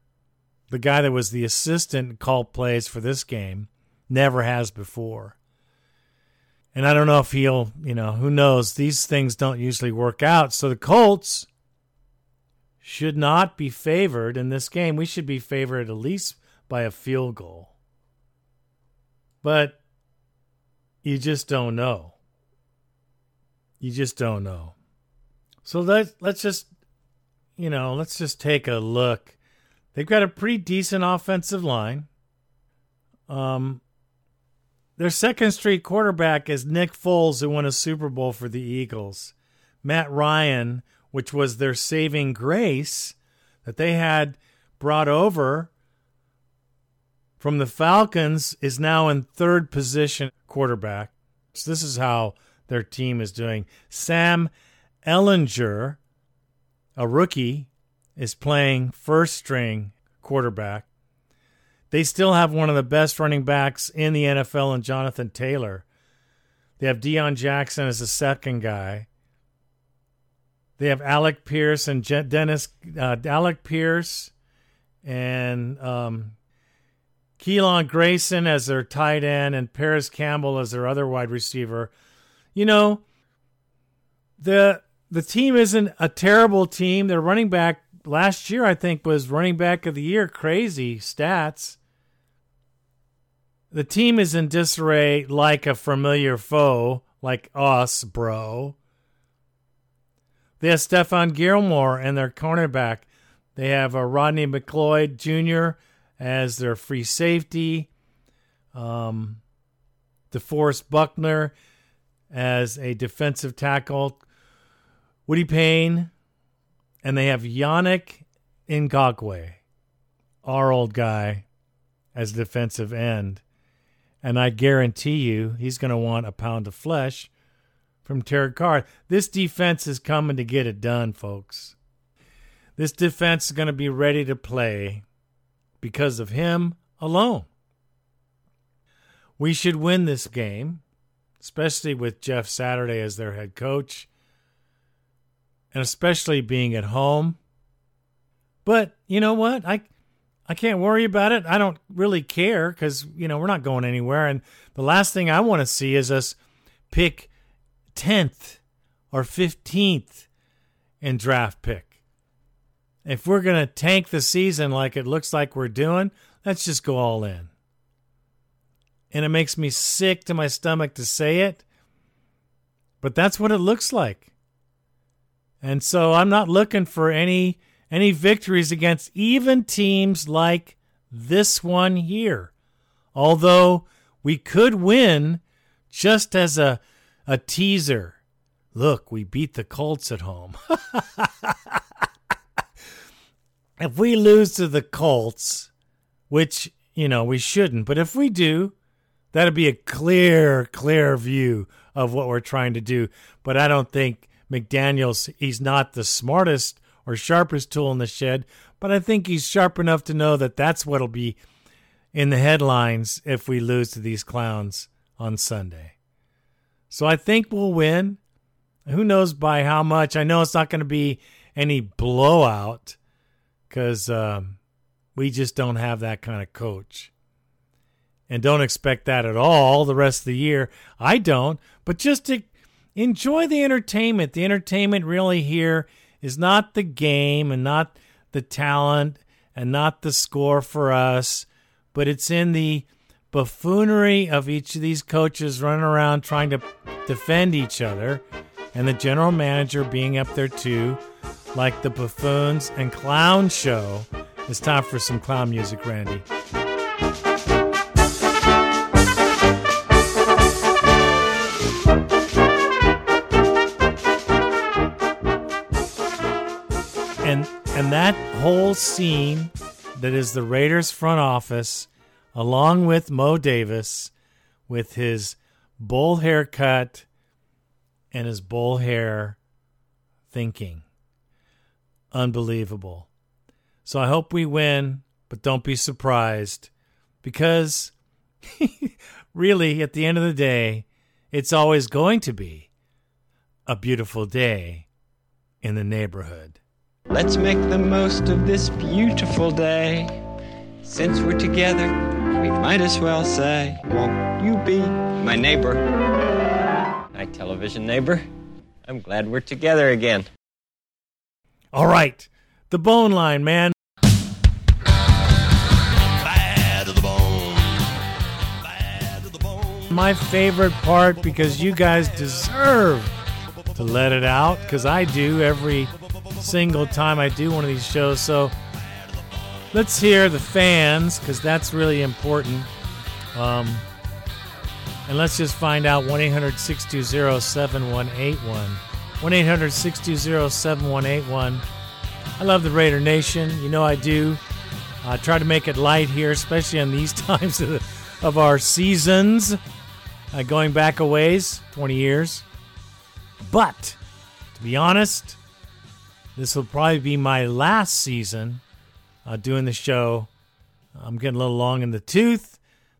the guy that was the assistant called plays for this game, never has before. And I don't know if he'll, you know, who knows? These things don't usually work out. So the Colts should not be favored in this game. We should be favored at least by a field goal. But you just don't know. You just don't know. So let's let's just you know, let's just take a look. They've got a pretty decent offensive line. Um their second straight quarterback is Nick Foles, who won a Super Bowl for the Eagles. Matt Ryan, which was their saving grace that they had brought over from the Falcons, is now in third position quarterback. So this is how their team is doing. Sam Ehlinger, a rookie, is playing first string quarterback. They still have one of the best running backs in the NFL in Jonathan Taylor. They have Deon Jackson as the second guy. They have Alec Pierce and Je- Dennis, uh, Alec Pierce and um, Grayson as their tight end and Parris Campbell as their other wide receiver. You know, the the team isn't a terrible team. Their running back last year, I think, was running back of the year. Crazy stats. The team is in disarray like a familiar foe, like us, bro. They have Stephon Gilmore and their cornerback. They have a Rodney McLeod Jr. as their free safety. Um, DeForest Buckner as a defensive tackle. Woody Payne. And they have Yannick Ngakoue, our old guy, as defensive end. And I guarantee you he's going to want a pound of flesh from Derek Carr. This defense is coming to get it done, folks. This defense is going to be ready to play because of him alone. We should win this game, especially with Jeff Saturday as their head coach, and especially being at home. But you know what? I I can't worry about it. I don't really care because, you know, we're not going anywhere. And the last thing I want to see is us pick 10th or 15th in draft pick. If we're to tank the season like it looks like we're doing, let's just go all in. And it makes me sick to my stomach to say it, but that's what it looks like. And so I'm not looking for any any victories against even teams like this one here. Although we could win just as a, a teaser. Look, we beat the Colts at home. if we lose to the Colts, which, you know, we shouldn't, but if we do, that'd be a clear, clear view of what we're trying to do. But I don't think McDaniels, he's not the smartest or sharpest tool in the shed, but I think he's sharp enough to know that that's what'll be in the headlines if we lose to these clowns on Sunday. So I think we'll win. Who knows by how much? I know it's not going to be any blowout because um, we just don't have that kind of coach. And don't expect that at all the rest of the year. I don't, but just to enjoy the entertainment. The entertainment really here is not the game and not the talent and not the score for us, but it's in the buffoonery of each of these coaches running around trying to defend each other and the general manager being up there too, like the buffoons and clown show, it's time for some clown music, Randy. And that whole scene that is the Raiders front office along with Mo Davis with his bowl haircut and his bowl hair thinking. Unbelievable. So I hope we win, but don't be surprised because really, at the end of the day, it's always going to be a beautiful day in the neighborhood. Let's make the most of this beautiful day. Since we're together, we might as well say, Won't you be my neighbor? My television neighbor. I'm glad we're together again. All right, the bone line, man. My favorite part because you guys deserve to let it out because I do every single time I do one of these shows. So let's hear the fans because that's really important. Um, and let's just find out 1 800 620 7181. 1 800 620 7181. I love the Raider Nation. You know I do. I try to make it light here, especially on these times of, the, of our seasons. Uh, going back a ways, 20 years. But, to be honest, this will probably be my last season uh, doing the show. I'm getting a little long in the tooth.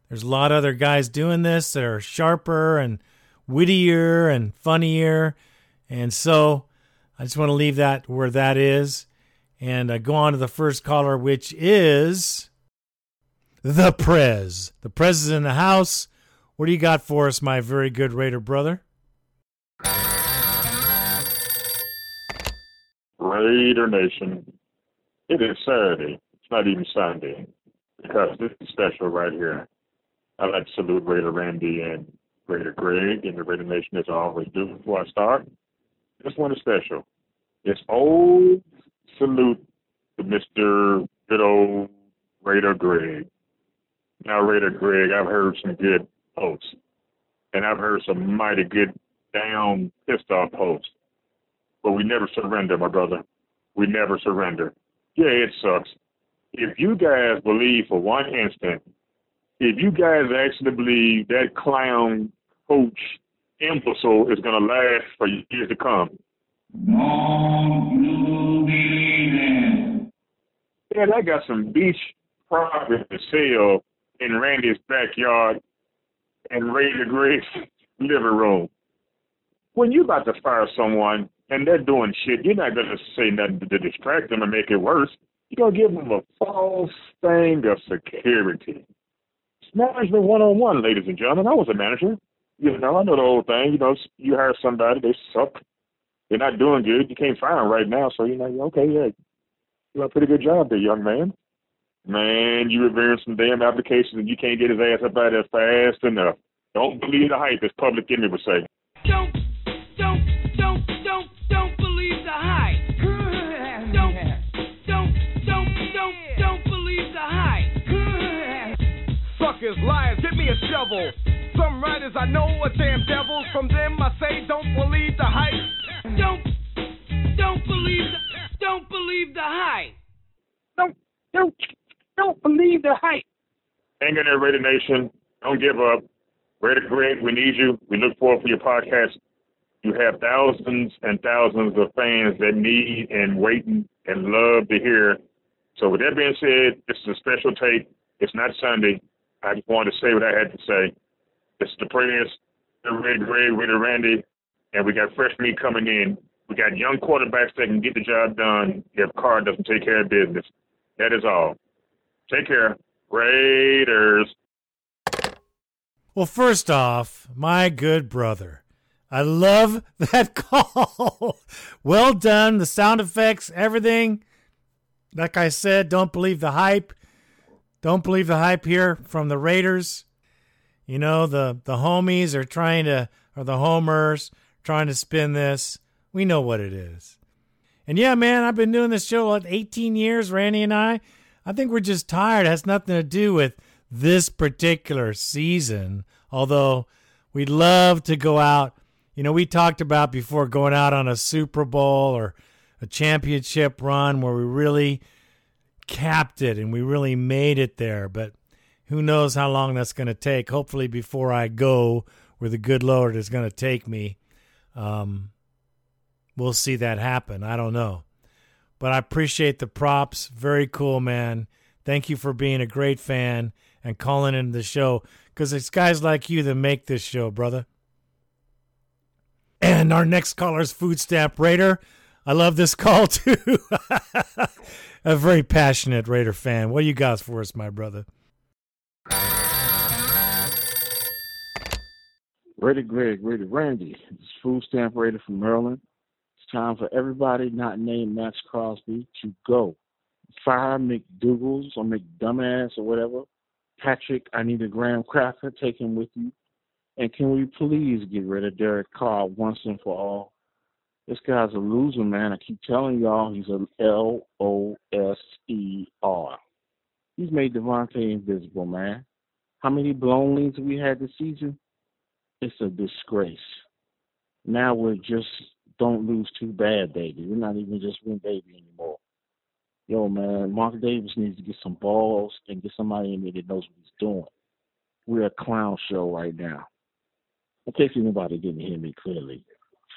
There's a lot of other guys doing this that are sharper and wittier and funnier. And so I just want to leave that where that is and uh, go on to the first caller, which is the Prez. The Prez is in the house. What do you got for us, my very good Raider brother? Raider Nation. It is Saturday. It's not even Sunday because this is special right here. I'd like to salute Raider Randy and Raider Greg and the Raider Nation as I always do before I start. This one is special. It's old salute to Mr. Good old Raider Greg. Now, Raider Greg, I've heard some good posts, and I've heard some mighty good down pissed off posts. But we never surrender, my brother. We never surrender. Yeah, it sucks. If you guys believe for one instant, if you guys actually believe that clown coach imbecile is going to last for years to come, Man, I got some beach property to sell in Randy's backyard and Raider Greg's living room. When you about to fire someone and they're doing shit, you're not gonna say nothing to distract them and make it worse. You're gonna give them a false thing of security. It's management one on one, ladies and gentlemen. I was a manager. You know, I know the whole thing. You know, you hire somebody, they suck. They're not doing good. You can't fire them right now, so you know, okay, yeah, you got a pretty good job there, young man. Man, you reviewing some damn applications and you can't get his ass up out of there fast enough. Don't believe the hype, as Public Enemy would say. Don't, don't, don't me. Some writers I know are damn devils. From them I say, don't believe the hype. Don't, don't believe the, don't believe the hype. Don't, don't, don't believe the hype. Hang in there, Raider Nation. Don't give up. Raider Greg, we need you. We look forward for your podcast. You have thousands and thousands of fans that need and waiting and love to hear. So with that being said, this is a special tape. It's not Sunday. I just wanted to say what I had to say. This is the prayers, the Red Greg, Raider Randy, and we got fresh meat coming in. We got young quarterbacks that can get the job done if Carr doesn't take care of business. That is all. Take care. Raiders. Well, first off, my good brother. I love that call. well done. The sound effects, everything. Like I said, don't believe the hype. Don't believe the hype here from the Raiders. You know, the, the homies are trying to, or the homers, trying to spin this. We know what it is. And yeah, man, I've been doing this show like 18 years, Randy and I. I think we're just tired. It has nothing to do with this particular season. Although we'd love to go out. You know, we talked about before going out on a Super Bowl or a championship run where we really capped it and we really made it there. But who knows how long that's going to take. Hopefully, before I go where the good Lord is going to take me, um, we'll see that happen. I don't know. But I appreciate the props. Very cool, man. Thank you for being a great fan and calling in the show because it's guys like you that make this show, brother. And our next caller is Food Stamp Raider. I love this call too. a very passionate Raider fan. What you got for us, my brother? Raider Greg, Raider Randy. This is Food Stamp Raider from Maryland. It's time for everybody not named Maxx Crosby to go. Fire McDougal's or McDumbass or whatever. Patrick, I need a graham cracker. Take him with you. And can we please get rid of Derek Carr once and for all? This guy's a loser, man. I keep telling y'all he's an L O S E R. He's made Davante invisible, man. How many blown leads we had this season? It's a disgrace. Now we're just don't lose too bad, baby. We're not even just win baby anymore. Yo, man, Mark Davis needs to get some balls and get somebody in there that knows what he's doing. We're a clown show right now. In case anybody didn't hear me clearly,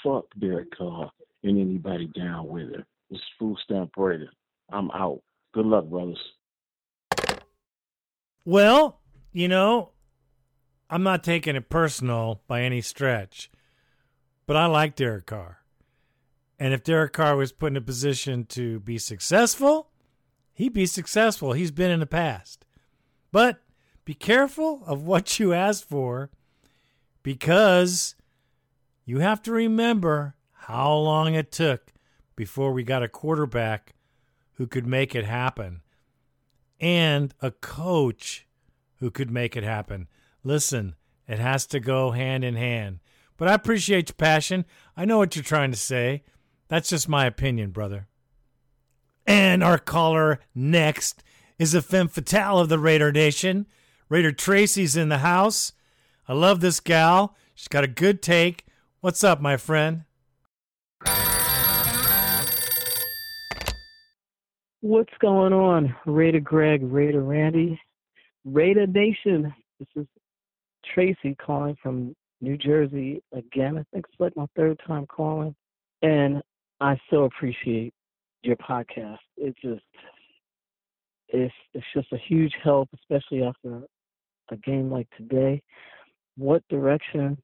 fuck Derek Carr and anybody down with it. This is Food Stamp Raider. I'm out. Good luck, brothers. Well, you know, I'm not taking it personal by any stretch, but I like Derek Carr. And if Derek Carr was put in a position to be successful, he'd be successful. He's been in the past. But be careful of what you ask for because you have to remember how long it took before we got a quarterback who could make it happen and a coach who could make it happen. Listen, it has to go hand in hand. But I appreciate your passion. I know what you're trying to say. That's just my opinion, brother. And our caller next is a femme fatale of the Raider Nation. Raider Tracy's in the house. I love this gal. She's got a good take. What's up, my friend? What's going on? Raider Greg, Raider Randy, Raider Nation. This is Tracy calling from New Jersey again. I think it's like my third time calling. And I so appreciate your podcast. It just it's it's just a huge help, especially after a game like today. What direction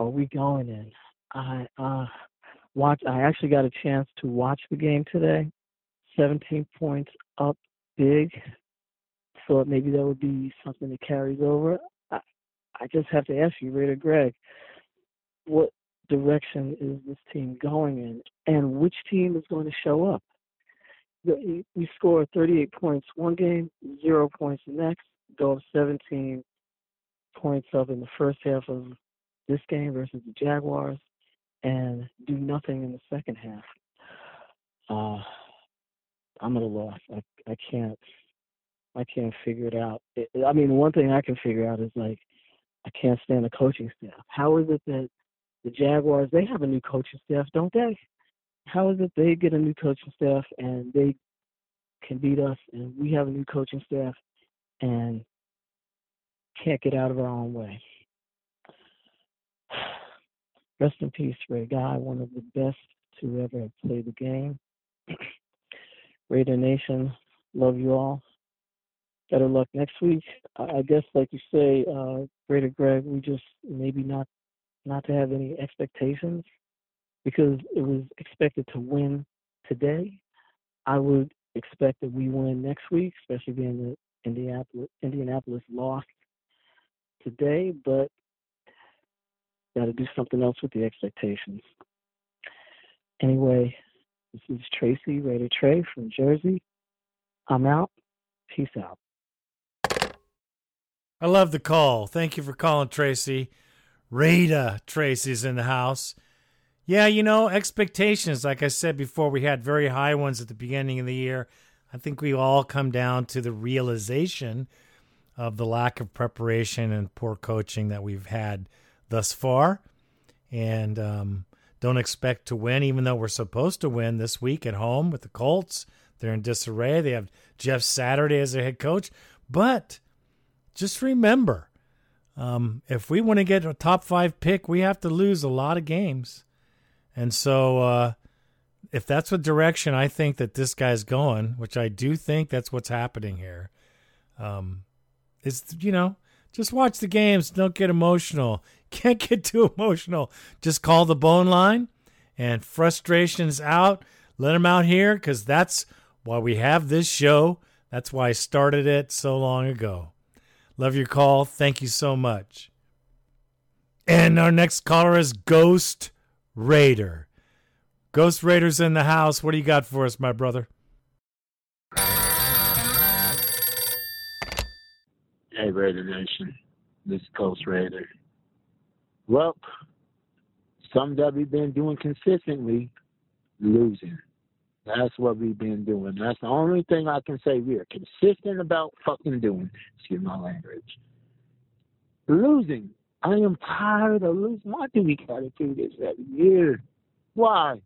are we going in? I uh watch I actually got a chance to watch the game today. 17 points up big. Thought maybe that would be something that carries over. I, I just have to ask you, Raider Greg, what direction is this team going in, and which team is going to show up? We score 38 points one game, zero points the next, go up 17 points up in the first half of this game versus the Jaguars, and do nothing in the second half. Uh, I'm at a loss. I I can't I can't figure it out. It, I mean, one thing I can figure out is like I can't stand the coaching staff. How is it that the Jaguars they have a new coaching staff, don't they? How is it they get a new coaching staff and they can beat us, and we have a new coaching staff and can't get out of our own way? Rest in peace, Ray Guy, one of the best to ever played the game. Raider Nation, love you all. Better luck next week. I guess, like you say, uh, Raider Greg, we just maybe not not to have any expectations because it was expected to win today. I would expect that we win next week, especially being the Indianapolis Indianapolis lost today, but got to do something else with the expectations. Anyway, this is Tracy Raider Trey from Jersey. I'm out. Peace out. I love the call. Thank you for calling, Tracy. Raider Tracy's in the house. Yeah, you know, expectations, like I said before, we had very high ones at the beginning of the year. I think we all come down to the realization of the lack of preparation and poor coaching that we've had thus far. And um, don't expect to win, even though we're supposed to win this week at home with the Colts. They're in disarray. They have Jeff Saturday as their head coach. But just remember, um, if we want to get a top five pick, we have to lose a lot of games. And so, uh, if that's what direction I think that this guy's going, which I do think that's what's happening here, um, is you know just watch the games. Don't get emotional. Can't get too emotional. Just call the bone line and frustrations out. Let them out here because that's why we have this show. That's why I started it so long ago. Love your call. Thank you so much. And our next caller is Ghost Raider. Ghost Raiders in the house. What do you got for us, my brother? Hey, Raider Nation. This is Ghost Raider. Well, something that we've been doing consistently, losing. That's what we've been doing. That's the only thing I can say we are consistent about fucking doing. Excuse my language. Losing. I am tired of losing. Why do we gotta do this every year? Why?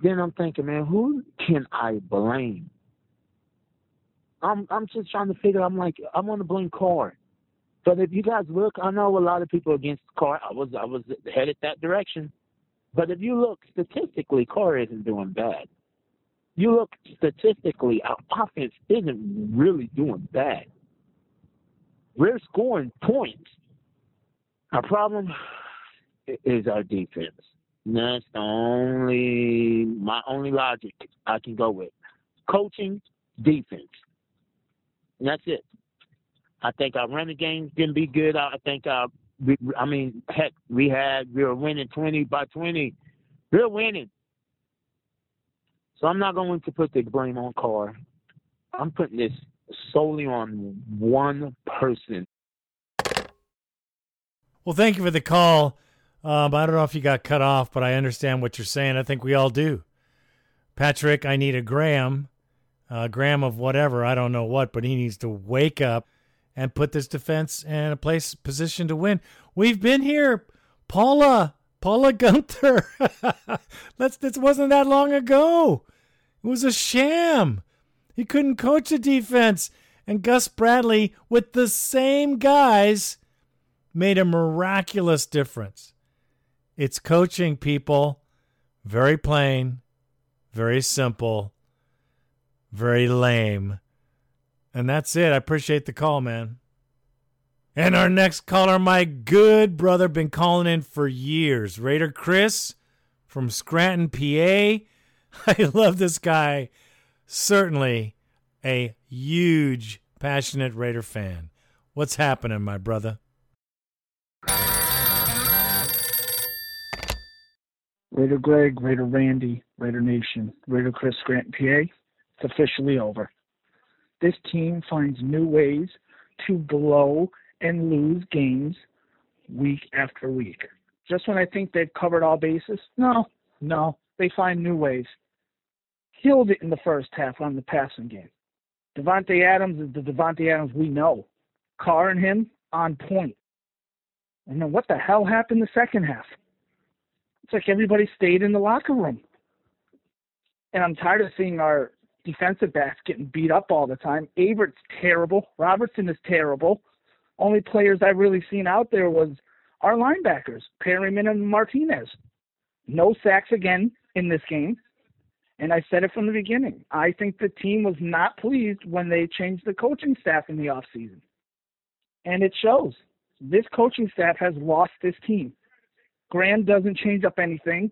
Then I'm thinking, man, who can I blame? I'm I'm just trying to figure. I'm like, I want to blame Carr, but if you guys look, I know a lot of people against Carr. I was I was headed that direction, but if you look statistically, Carr isn't doing bad. You look statistically, our offense isn't really doing bad. We're scoring points. Our problem is our defense. That's the only my only logic I can go with. Coaching, defense. And that's it. I think our running game's gonna be good. I think our, we, I mean, heck, we had we were winning twenty by twenty. We're winning. So I'm not going to put the blame on Carr. I'm putting this solely on one person. Well, thank you for the call. Um, I don't know if you got cut off, but I understand what you're saying. I think we all do. Patrick, I need a Graham a gram of whatever, I don't know what, but he needs to wake up and put this defense in a place position to win. We've been here, Paula, Paula Guenther. That's this wasn't that long ago. It was a sham. He couldn't coach the defense, and Gus Bradley with the same guys made a miraculous difference. It's coaching people, very plain, very simple very lame. And that's it. I appreciate the call, man. And our next caller, my good brother, been calling in for years. Raider Chris from Scranton, PA. I love this guy. Certainly a huge, passionate Raider fan. What's happening, my brother? Raider Greg, Raider Randy, Raider Nation, Raider Chris Scranton, PA. It's officially over. This team finds new ways to blow and lose games week after week. Just when I think they've covered all bases, no, no, they find new ways. Killed it in the first half on the passing game. Davante Adams is the Davante Adams we know. Carr and him on point. And then what the hell happened the second half? It's like everybody stayed in the locker room. And I'm tired of seeing our defensive backs getting beat up all the time. Averett's terrible. Robertson is terrible. Only players I've really seen out there was our linebackers, Perryman and Martinez. No sacks again in this game. And I said it from the beginning. I think the team was not pleased when they changed the coaching staff in the offseason. And it shows. This coaching staff has lost this team. Graham doesn't change up anything.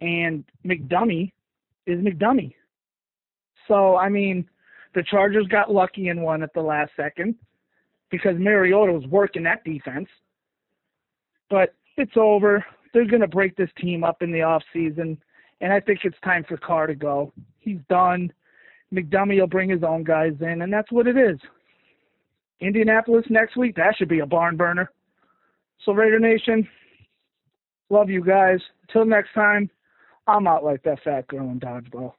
And McDummy is McDummy. So, I mean, the Chargers got lucky and won at the last second because Mariota was working that defense. But it's over. They're to break this team up in the off season, and I think it's time for Carr to go. He's done. McDummy will bring his own guys in, and that's what it is. Indianapolis next week, that should be a barn burner. So, Raider Nation, Love you guys. Till next time, I'm out like that fat girl in dodgeball.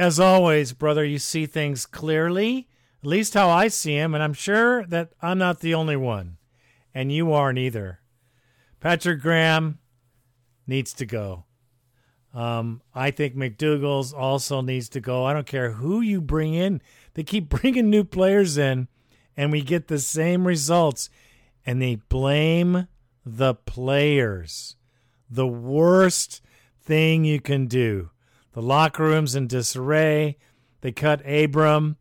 As always, brother, you see things clearly, at least how I see them, and I'm sure that I'm not the only one, and you aren't either. Patrick Graham needs to go. Um, I think McDougal's also needs to go. I don't care who you bring in; they keep bringing new players in, and we get the same results. And they blame the players. The worst thing you can do. The locker room's in disarray. They cut Abram,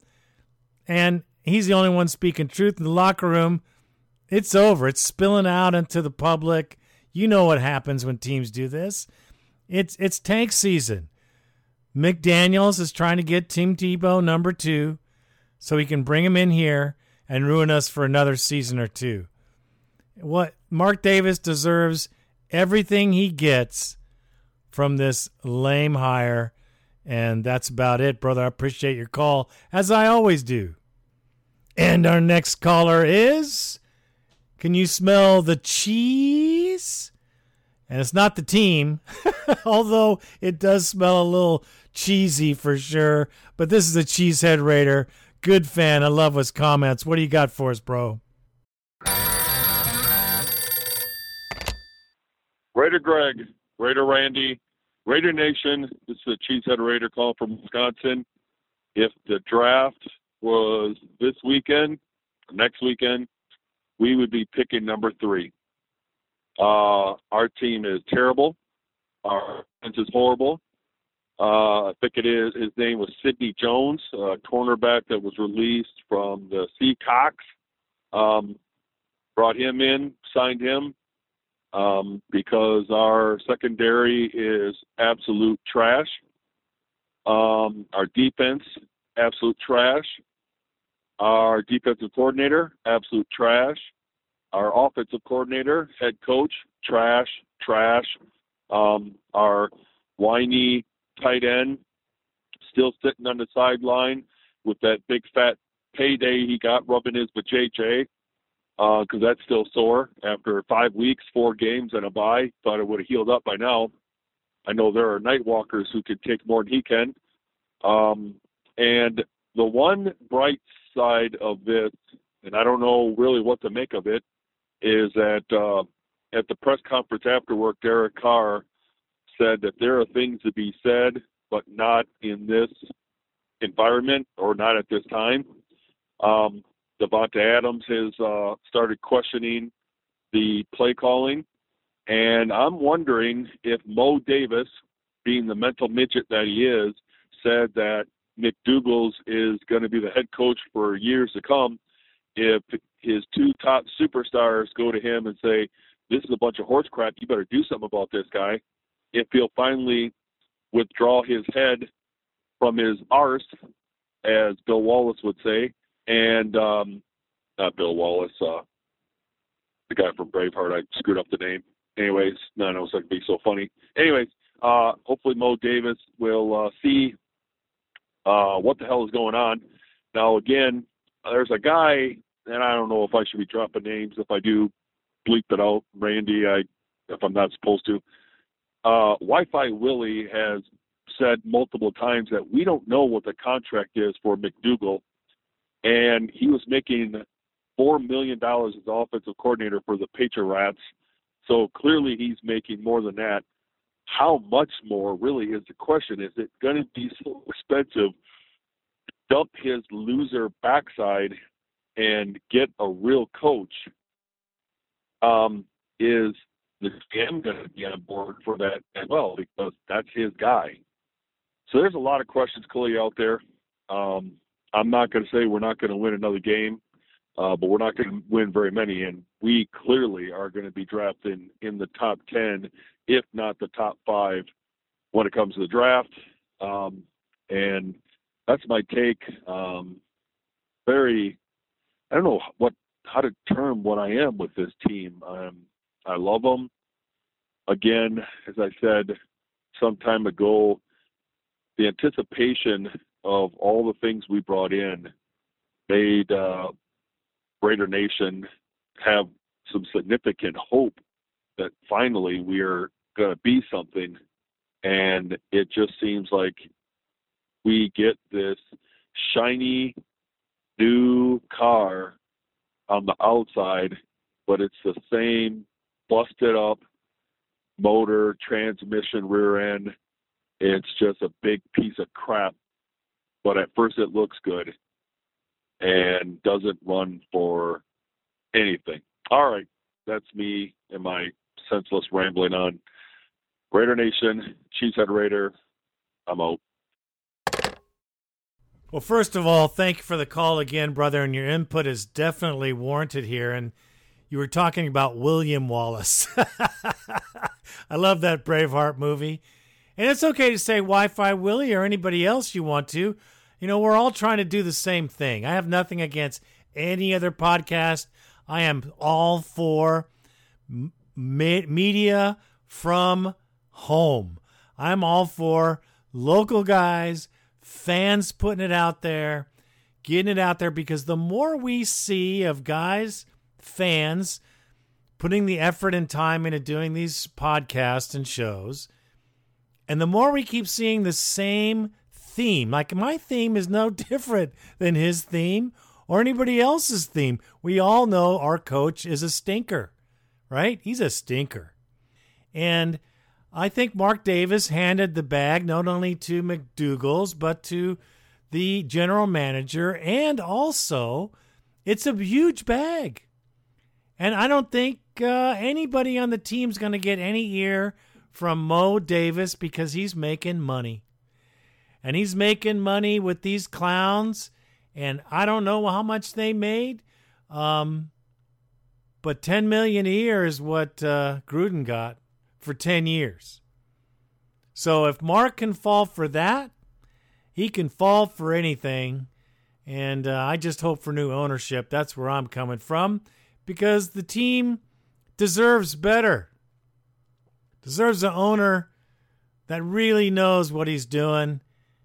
and he's the only one speaking truth in the locker room. It's over. It's spilling out into the public. You know what happens when teams do this. It's it's tank season. McDaniels is trying to get Tim Tebow number two, so he can bring him in here and ruin us for another season or two. What Mark Davis deserves everything he gets from this lame hire, and that's about it, brother. I appreciate your call as I always do. And our next caller is. Can you smell the cheese? And it's not the team, although it does smell a little cheesy for sure. But this is a Cheesehead Raider. Good fan. I love his comments. What do you got for us, bro? Raider Greg, Raider Randy, Raider Nation. This is a Cheesehead Raider call from Wisconsin. If the draft was this weekend, next weekend, we would be picking number three. Uh, our team is terrible. Our defense is horrible. Uh, I think it is. His name was Sidney Jones, a cornerback that was released from the Seahawks. Um, brought him in, signed him, um, because our secondary is absolute trash. Um, our defense, absolute trash. Our defensive coordinator, absolute trash. Our offensive coordinator, head coach, trash, trash. Um, our whiny tight end, still sitting on the sideline with that big fat payday he got rubbing his vajayjay because uh, that's still sore after five weeks, four games, and a bye. Thought it would have healed up by now. I know there are night walkers who could take more than he can. Um, and the one bright side of this, and I don't know really what to make of it, is that uh, at the press conference afterward, Derek Carr said that there are things to be said, but not in this environment or not at this time. Um, Davante Adams has uh, started questioning the play calling, and I'm wondering if Mo Davis, being the mental midget that he is, said that McDougal's is going to be the head coach for years to come. If his two top superstars go to him and say, "This is a bunch of horse crap. You better do something about this guy," if he'll finally withdraw his head from his arse, as Bill Wallace would say, and um, not Bill Wallace, uh, the guy from Braveheart. I screwed up the name. Anyways, none of us can be so funny. Anyways, uh, hopefully Mo Davis will uh, see uh, what the hell is going on. Now, again, there's a guy, and I don't know if I should be dropping names. If I do, bleep it out, Randy. I if I'm not supposed to. Uh, Wi-Fi Willie has said multiple times that we don't know what the contract is for McDougal and he was making four million dollars as offensive coordinator for the Patriots. So clearly he's making more than that. How much more really is the question? Is it going to be so expensive to dump his loser backside and get a real coach? Um, is the GM going to be on board for that as well? Because that's his guy. So there's a lot of questions clearly out there. Um, I'm not going to say we're not going to win another game, uh, but we're not going to win very many. And we clearly are going to be drafted in, in the top 10, if not the top five, when it comes to the draft. Um, and that's my take. Um, very, I don't know what how to term what I am with this team. Um, I love them. Again, as I said some time ago, the anticipation of all the things we brought in made uh, Nation have some significant hope that finally we are going to be something. And it just seems like we get this shiny new car on the outside, but it's the same busted up motor, transmission, rear end. It's just a big piece of crap. But at first it looks good and doesn't run for anything. All right, that's me and my senseless rambling on. Raider Nation, Cheesehead Raider, I'm out. Well, first of all, thank you for the call again, brother, and your input is definitely warranted here. And you were talking about William Wallace. I love that Braveheart movie. And it's okay to say Wi Fi Willie or anybody else you want to. You know, we're all trying to do the same thing. I have nothing against any other podcast. I am all for me- media from home. I'm all for local guys, fans putting it out there, getting it out there because the more we see of guys, fans, putting the effort and time into doing these podcasts and shows, and the more we keep seeing the same theme, like my theme is no different than his theme or anybody else's theme. We all know our coach is a stinker, right? He's a stinker. And I think Mark Davis handed the bag not only to McDougal's, but to the general manager. And also, it's a huge bag. And I don't think uh, anybody on the team's going to get any ear from Mo Davis because he's making money. And he's making money with these clowns. And I don't know how much they made. Um, but 10 million a year is what uh, Gruden got for 10 years. So if Mark can fall for that, he can fall for anything. And uh, I just hope for new ownership. That's where I'm coming from because the team deserves better. Deserves an owner that really knows what he's doing.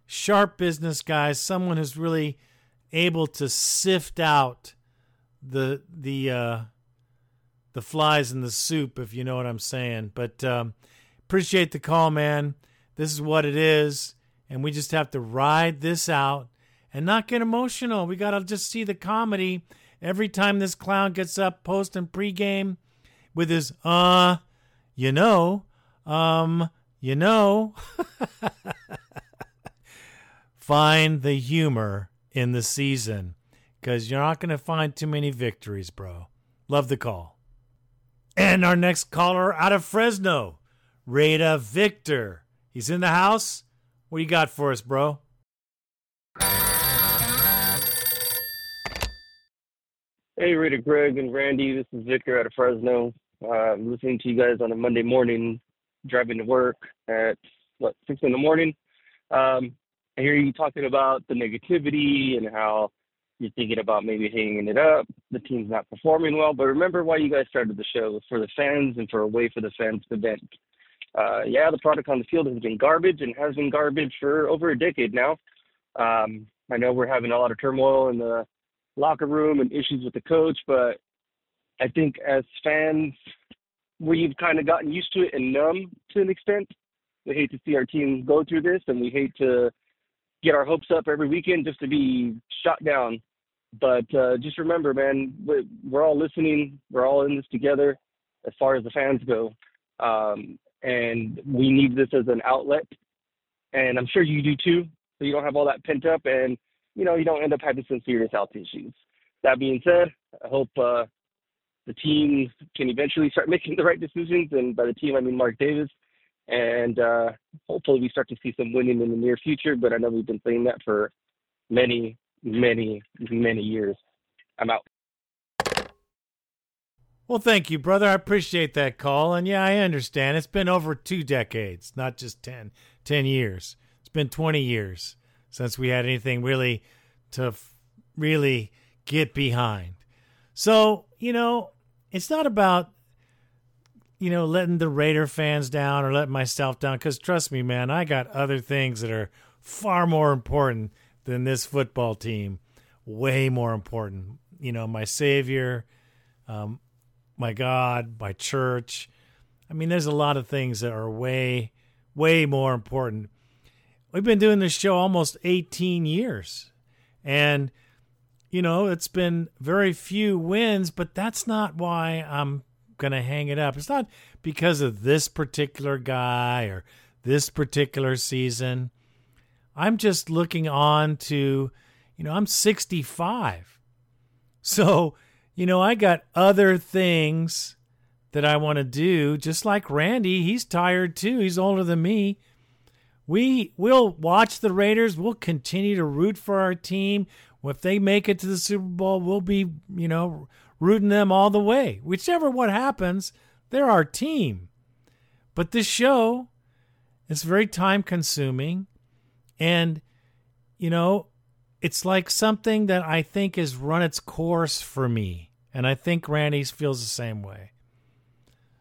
Sharp business guys, someone who's really able to sift out the the uh, the flies in the soup, if you know what I'm saying. But um, appreciate the call, man. This is what it is, and we just have to ride this out and not get emotional. We got to just see the comedy every time this clown gets up post and pregame with his uh, you know, um, you know. find the humor in the season because you're not going to find too many victories, bro. Love the call. And our next caller out of Fresno, Rada Victor. He's in the house. What you got for us, bro? Hey, Rita, Greg, and Randy. This is Victor out of Fresno. I'm listening to you guys on a Monday morning, driving to work at what six in the morning. Um, I hear you talking about the negativity and how you're thinking about maybe hanging it up. The team's not performing well, but remember why you guys started the show for the fans and for a way for the fans to vent. Uh, yeah, the product on the field has been garbage and has been garbage for over a decade now. Um, I know we're having a lot of turmoil in the locker room and issues with the coach, but I think as fans, we've kind of gotten used to it and numb to an extent. We hate to see our team go through this, and we hate to get our hopes up every weekend just to be shot down. But uh, just remember, man, we're all listening. We're all in this together as far as the fans go. Um, and we need this as an outlet. And I'm sure you do too. So you don't have all that pent up and, you know, you don't end up having some serious health issues. That being said, I hope uh, the team can eventually start making the right decisions. And by the team, I mean Mark Davis and uh, hopefully we start to see some winning in the near future. But I know we've been saying that for many, many, many years. I'm out. Well, thank you, brother. I appreciate that call. And yeah, I understand. It's been over two decades, not just 10, 10 years. It's been 20 years since we had anything really to f- really get behind. So, you know, it's not about you know, letting the Raider fans down or letting myself down. Because trust me, man, I got other things that are far more important than this football team. Way more important. You know, my Savior, um, my God, my church, I mean, there's a lot of things that are way, way more important. We've been doing this show almost 18 years. And, you know, it's been very few wins, but that's not why I'm going to hang it up. It's not because of this particular guy or this particular season. I'm just looking on to, you know, I'm 65. So, you know, I got other things that I want to do, just like Randy. He's tired too. He's older than me. We will watch the Raiders. We'll continue to root for our team. If they make it to the Super Bowl, we'll be, you know, rooting them all the way. Whichever what happens, they're our team. But this show is very time consuming and you know, it's like something that I think has run its course for me. And I think Randy feels the same way.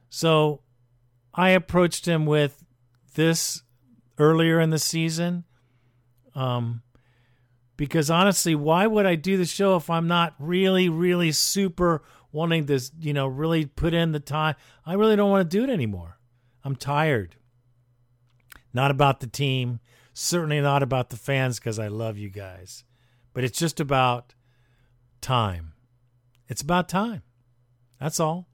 So I approached him with this earlier in the season. Um, because honestly, why would I do the show if I'm not really, really super wanting to, you know, really put in the time? I really don't want to do it anymore. I'm tired. Not about the team, certainly not about the fans because I love you guys, but it's just about time. It's about time. That's all.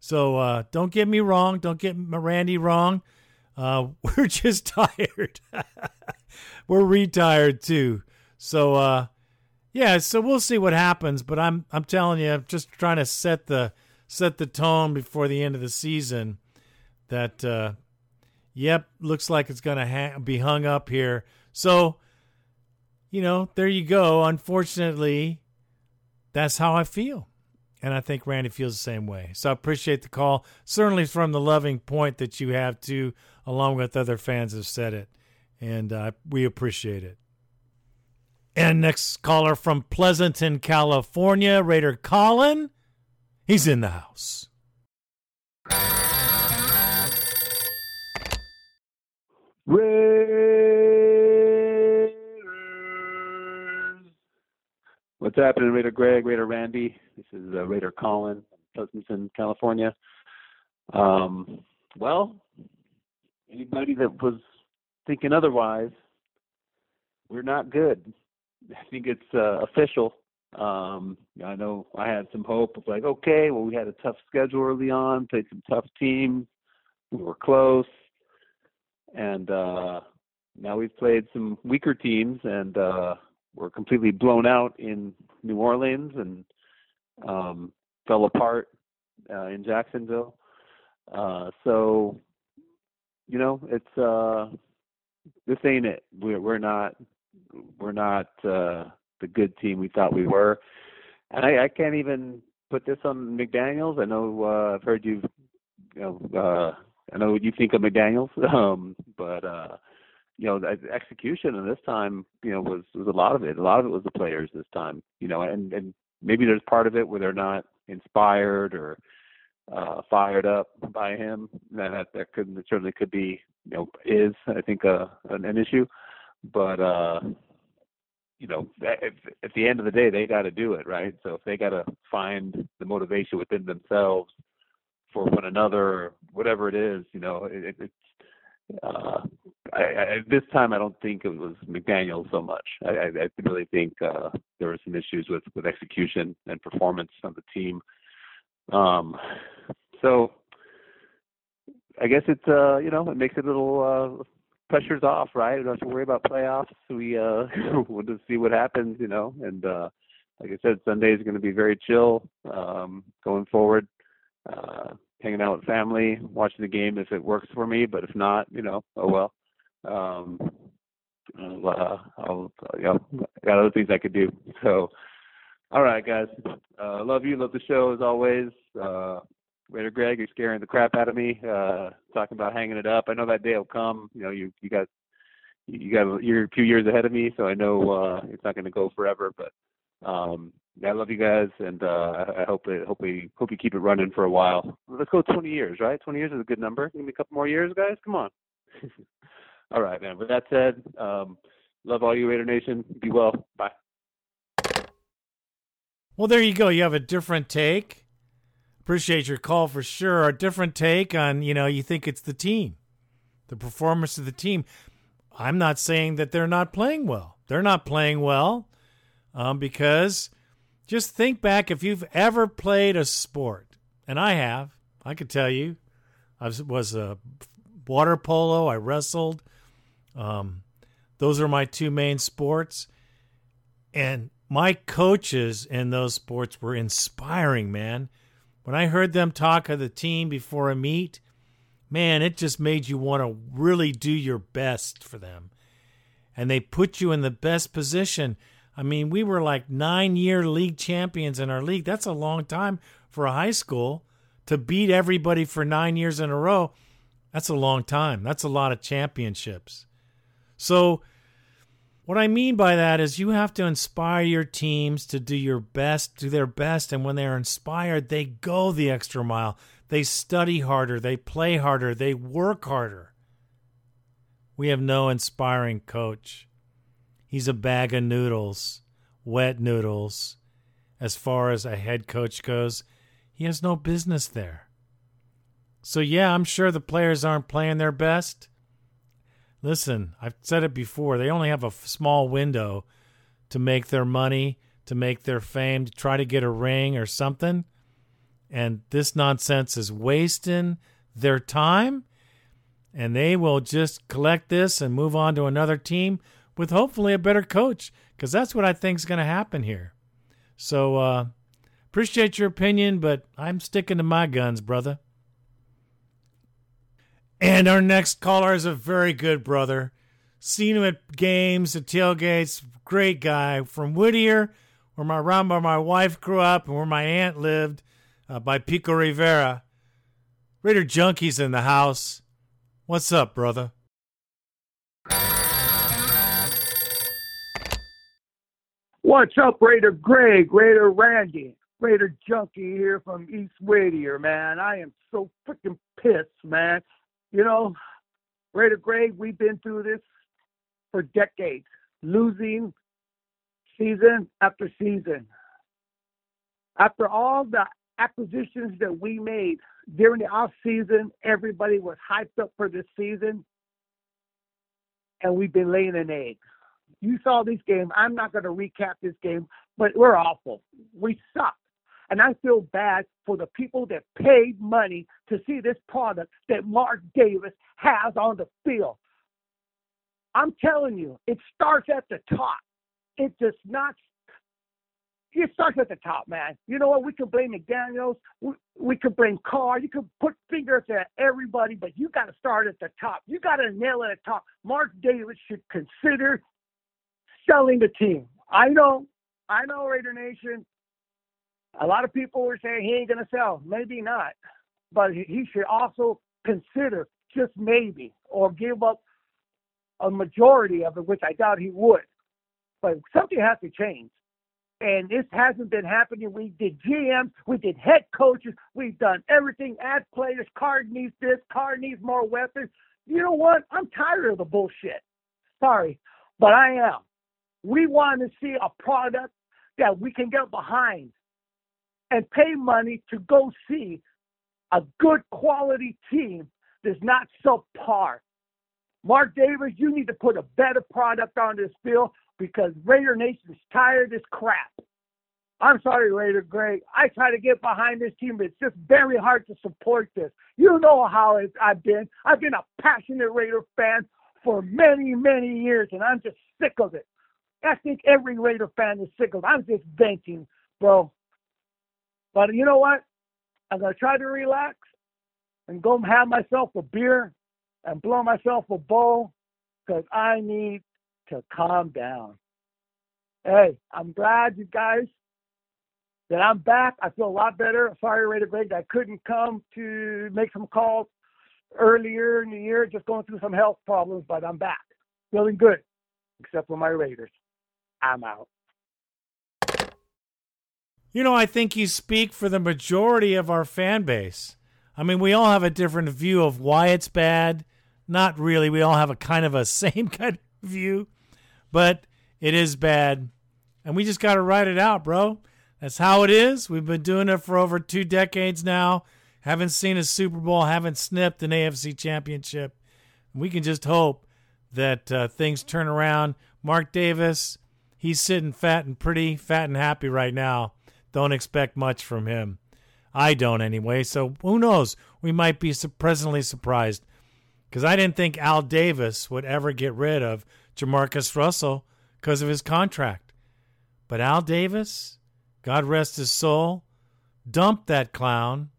So uh, don't get me wrong. Don't get Randy wrong. Uh, we're just tired. we're retired too. So uh, yeah. So we'll see what happens. But I'm I'm telling you, I'm just trying to set the set the tone before the end of the season. That uh, yep, looks like it's gonna ha- be hung up here. So you know, there you go. Unfortunately, that's how I feel. And I think Randy feels the same way. So I appreciate the call. Certainly from the loving point that you have too, along with other fans have said it. And uh, we appreciate it. And next caller from Pleasanton, California, Raider Colin. He's in the house. Raiders. What's happening, Raider Greg, Raider Randy? This is uh, Raider Colin, Pleasanton, California. Um, well, anybody that was thinking otherwise, we're not good. I think it's uh, official. Um, I know I had some hope of like, okay, well, we had a tough schedule early on, played some tough teams, we were close, and uh, now we've played some weaker teams, and uh, we were completely blown out in New Orleans and um, fell apart uh, in Jacksonville. Uh, so, you know, it's uh, this ain't it. We're we're not we're not uh, the good team we thought we were, and I, I can't even put this on McDaniel's. I know uh, I've heard you, you know, uh, I know what you think of McDaniel's, um, but uh, you know, the execution and this time, you know, was was a lot of it. A lot of it was the players this time, you know, and and maybe there's part of it where they're not inspired or uh fired up by him. That that could certainly could be, you know, is I think uh an, an issue, but uh you know, at, at the end of the day, they got to do it, right? So if they got to find the motivation within themselves for one another, or whatever it is, you know, it, it's uh, I, I, this time I don't think it was McDaniel so much. I, I, I really think uh, there were some issues with with execution and performance of the team. Um, so I guess it's uh, you know it makes it a little uh, pressure's off, right? We don't have to worry about playoffs. We uh, we'll just see what happens, you know. And uh, like I said, Sunday is going to be very chill um, going forward. Uh, hanging out with family, watching the game if it works for me. But if not, you know, oh well. Um, I'll, uh, I'll you know, got other things I could do. So, all right, guys. Uh, love you. Love the show as always. Uh, Raider Greg, you're scaring the crap out of me. Uh, talking about hanging it up. I know that day will come. You know, you you got you got you're a few years ahead of me, so I know uh, it's not going to go forever. But um, I love you guys, and uh, I hope it, hope we hope you keep it running for a while. Let's go 20 years, right? 20 years is a good number. Give me a couple more years, guys. Come on. all right, man. With that said, um, love all you Raider Nation. Be well. Bye. Well, there you go. You have a different take. Appreciate your call for sure. A different take on, you know, you think it's the team, the performance of the team. I'm not saying that they're not playing well. They're not playing well um, because just think back if you've ever played a sport, and I have, I could tell you, I was, a water polo, I wrestled. Um, those are my two main sports. And my coaches in those sports were inspiring, man. When I heard them talk of the team before a meet, man, it just made you want to really do your best for them. And they put you in the best position. I mean, we were like nine year league champions in our league. That's a long time for a high school to beat everybody for nine years in a row. That's a long time. That's a lot of championships. So, what I mean by that is you have to inspire your teams to do your best, do their best, and when they're inspired, they go the extra mile. They study harder, they play harder, they work harder. We have no inspiring coach. He's a bag of noodles, wet noodles. As far as a head coach goes, he has no business there. So, yeah, I'm sure the players aren't playing their best. Listen, I've said it before. They only have a small window to make their money, to make their fame, to try to get a ring or something. And this nonsense is wasting their time. And they will just collect this and move on to another team with hopefully a better coach, because that's what I think is going to happen here. So, uh, appreciate your opinion, but I'm sticking to my guns, brother. And our next caller is a very good brother. Seen him at games, at tailgates. Great guy from Whittier, where my around where my wife grew up and where my aunt lived, uh, by Pico Rivera. Raider Junkies in the house. What's up, brother? What's up, Raider Greg, Raider Randy, Raider Junkie here from East Whittier, man. I am so freaking pissed, man. You know, Raider Greg, we've been through this for decades, losing season after season. After all the acquisitions that we made during the off season, everybody was hyped up for this season, and we've been laying an egg. You saw this game. I'm not going to recap this game, but we're awful. We suck. And I feel bad for the people that paid money to see this product that Mark Davis has on the field. I'm telling you, it starts at the top. It does not. It starts at the top, man. You know what? We can blame McDaniels. We, we can blame Carr. You can put fingers at everybody, but you got to start at the top. You got to nail it at the top. Mark Davis should consider selling the team. I know, I know, Raider Nation. A lot of people were saying he ain't going to sell. Maybe not. But he should also consider, just maybe, or give up a majority of it, which I doubt he would. But something has to change. And this hasn't been happening. We did GMs, we did head coaches, we've done everything. Add players, Carr needs this, Carr needs more weapons. You know what? I'm tired of the bullshit. Sorry, but I am. We want to see a product that we can get behind and pay money to go see a good quality team that's not subpar. Mark Davis, you need to put a better product on this field because Raider Nation's tired of this crap. I'm sorry, Raider Greg. I try to get behind this team, but it's just very hard to support this. You know how I've been. I've been a passionate Raider fan for many, many years, and I'm just sick of it. I think every Raider fan is sick of it. I'm just venting, bro. But you know what? I'm gonna try to relax and go have myself a beer and blow myself a bowl because I need to calm down. Hey, I'm glad you guys that I'm back. I feel a lot better. Sorry, Raider Greg, I couldn't come to make some calls earlier in the year, just going through some health problems, but I'm back. Feeling good, except for my Raiders. I'm out. You know, I think you speak for the majority of our fan base. I mean, we all have a different view of why it's bad. Not really. We all have a kind of a same kind of view, but it is bad. And we just got to write it out, bro. That's how it is. We've been doing it for over two decades now. Haven't seen a Super Bowl, haven't snipped an AFC championship. We can just hope that uh, things turn around. Mark Davis, he's sitting fat and pretty, fat and happy right now. Don't expect much from him. I don't anyway. So who knows? We might be pleasantly surprised because I didn't think Al Davis would ever get rid of JaMarcus Russell because of his contract. But Al Davis, God rest his soul, dumped that clown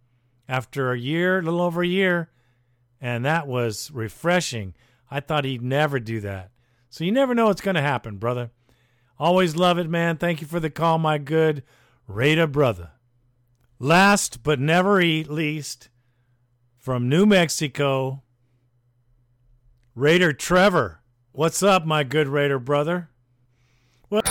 after a year, a little over a year, and that was refreshing. I thought he'd never do that. So you never know what's going to happen, brother. Always love it, man. Thank you for the call, my good Raider brother. Last but never least, from New Mexico, Raider Trevor. What's up, my good Raider brother? Well,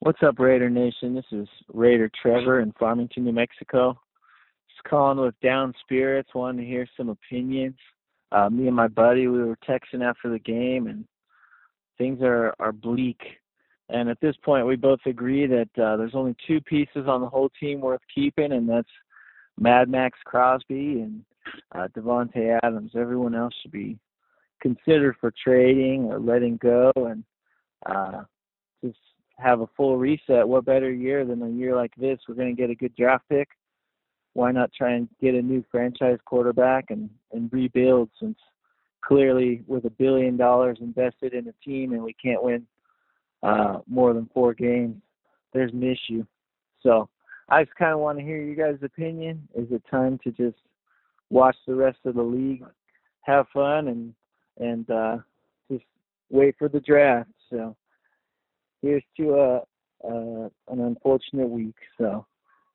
What's up, Raider Nation? This is Raider Trevor in Farmington, New Mexico. Just calling with down spirits, wanting to hear some opinions. Uh, me and my buddy, we were texting after the game, and things are are bleak. And at this point, we both agree that uh, there's only two pieces on the whole team worth keeping, and that's Mad Maxx Crosby and uh, Davante Adams. Everyone else should be considered for trading or letting go, and uh, just have a full reset. What better year than a year like this? We're going to get a good draft pick. Why not try and get a new franchise quarterback and and rebuild? Since clearly, with a billion dollars invested in a team and we can't win uh, more than four games, there's an issue. So I just kind of want to hear you guys' opinion. Is it time to just watch the rest of the league, have fun, and and uh, just wait for the draft? So here's to a, uh, an unfortunate week. So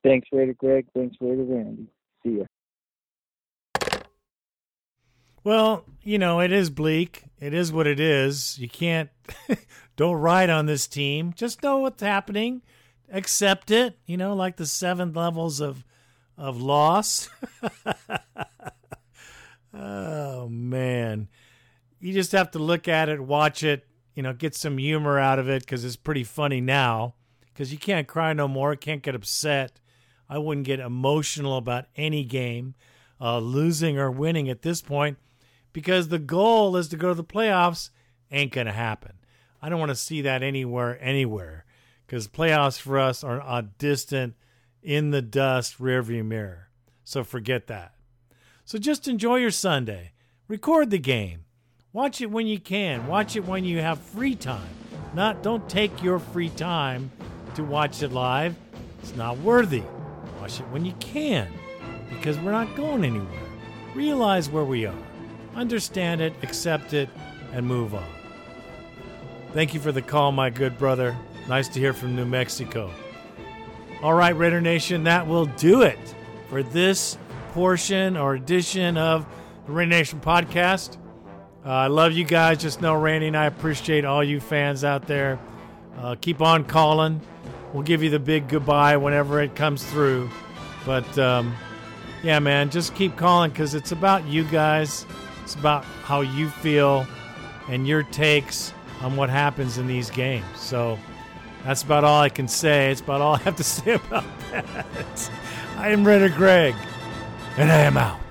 thanks, Raider Greg. Thanks, Raider Randy. See ya. Well, you know, it is bleak. It is what it is. You can't don't ride on this team. Just know what's happening. Accept it, you know, like the seven levels of of loss. oh man. You just have to look at it, watch it, you know, get some humor out of it because it's pretty funny now. Because you can't cry no more, can't get upset. I wouldn't get emotional about any game, uh, losing or winning at this point, because the goal is to go to the playoffs. Ain't gonna happen. I don't want to see that anywhere, anywhere, because playoffs for us are a distant, in the dust rearview mirror. So forget that. So just enjoy your Sunday. Record the game. Watch it when you can. Watch it when you have free time. Not don't take your free time to watch it live. It's not worthy. Watch it when you can because we're not going anywhere. Realize where we are. Understand it, accept it, and move on. Thank you for the call, my good brother. Nice to hear from New Mexico. All right, Raider Nation, that will do it for this portion or edition of the Raider Nation podcast. Uh, I love you guys. Just know Randy and I appreciate all you fans out there. Uh, keep on calling. We'll give you the big goodbye whenever it comes through. But um, yeah, man, just keep calling because it's about you guys. It's about how you feel and your takes on what happens in these games. So that's about all I can say. It's about all I have to say about that. I am Raider Greg, and I am out.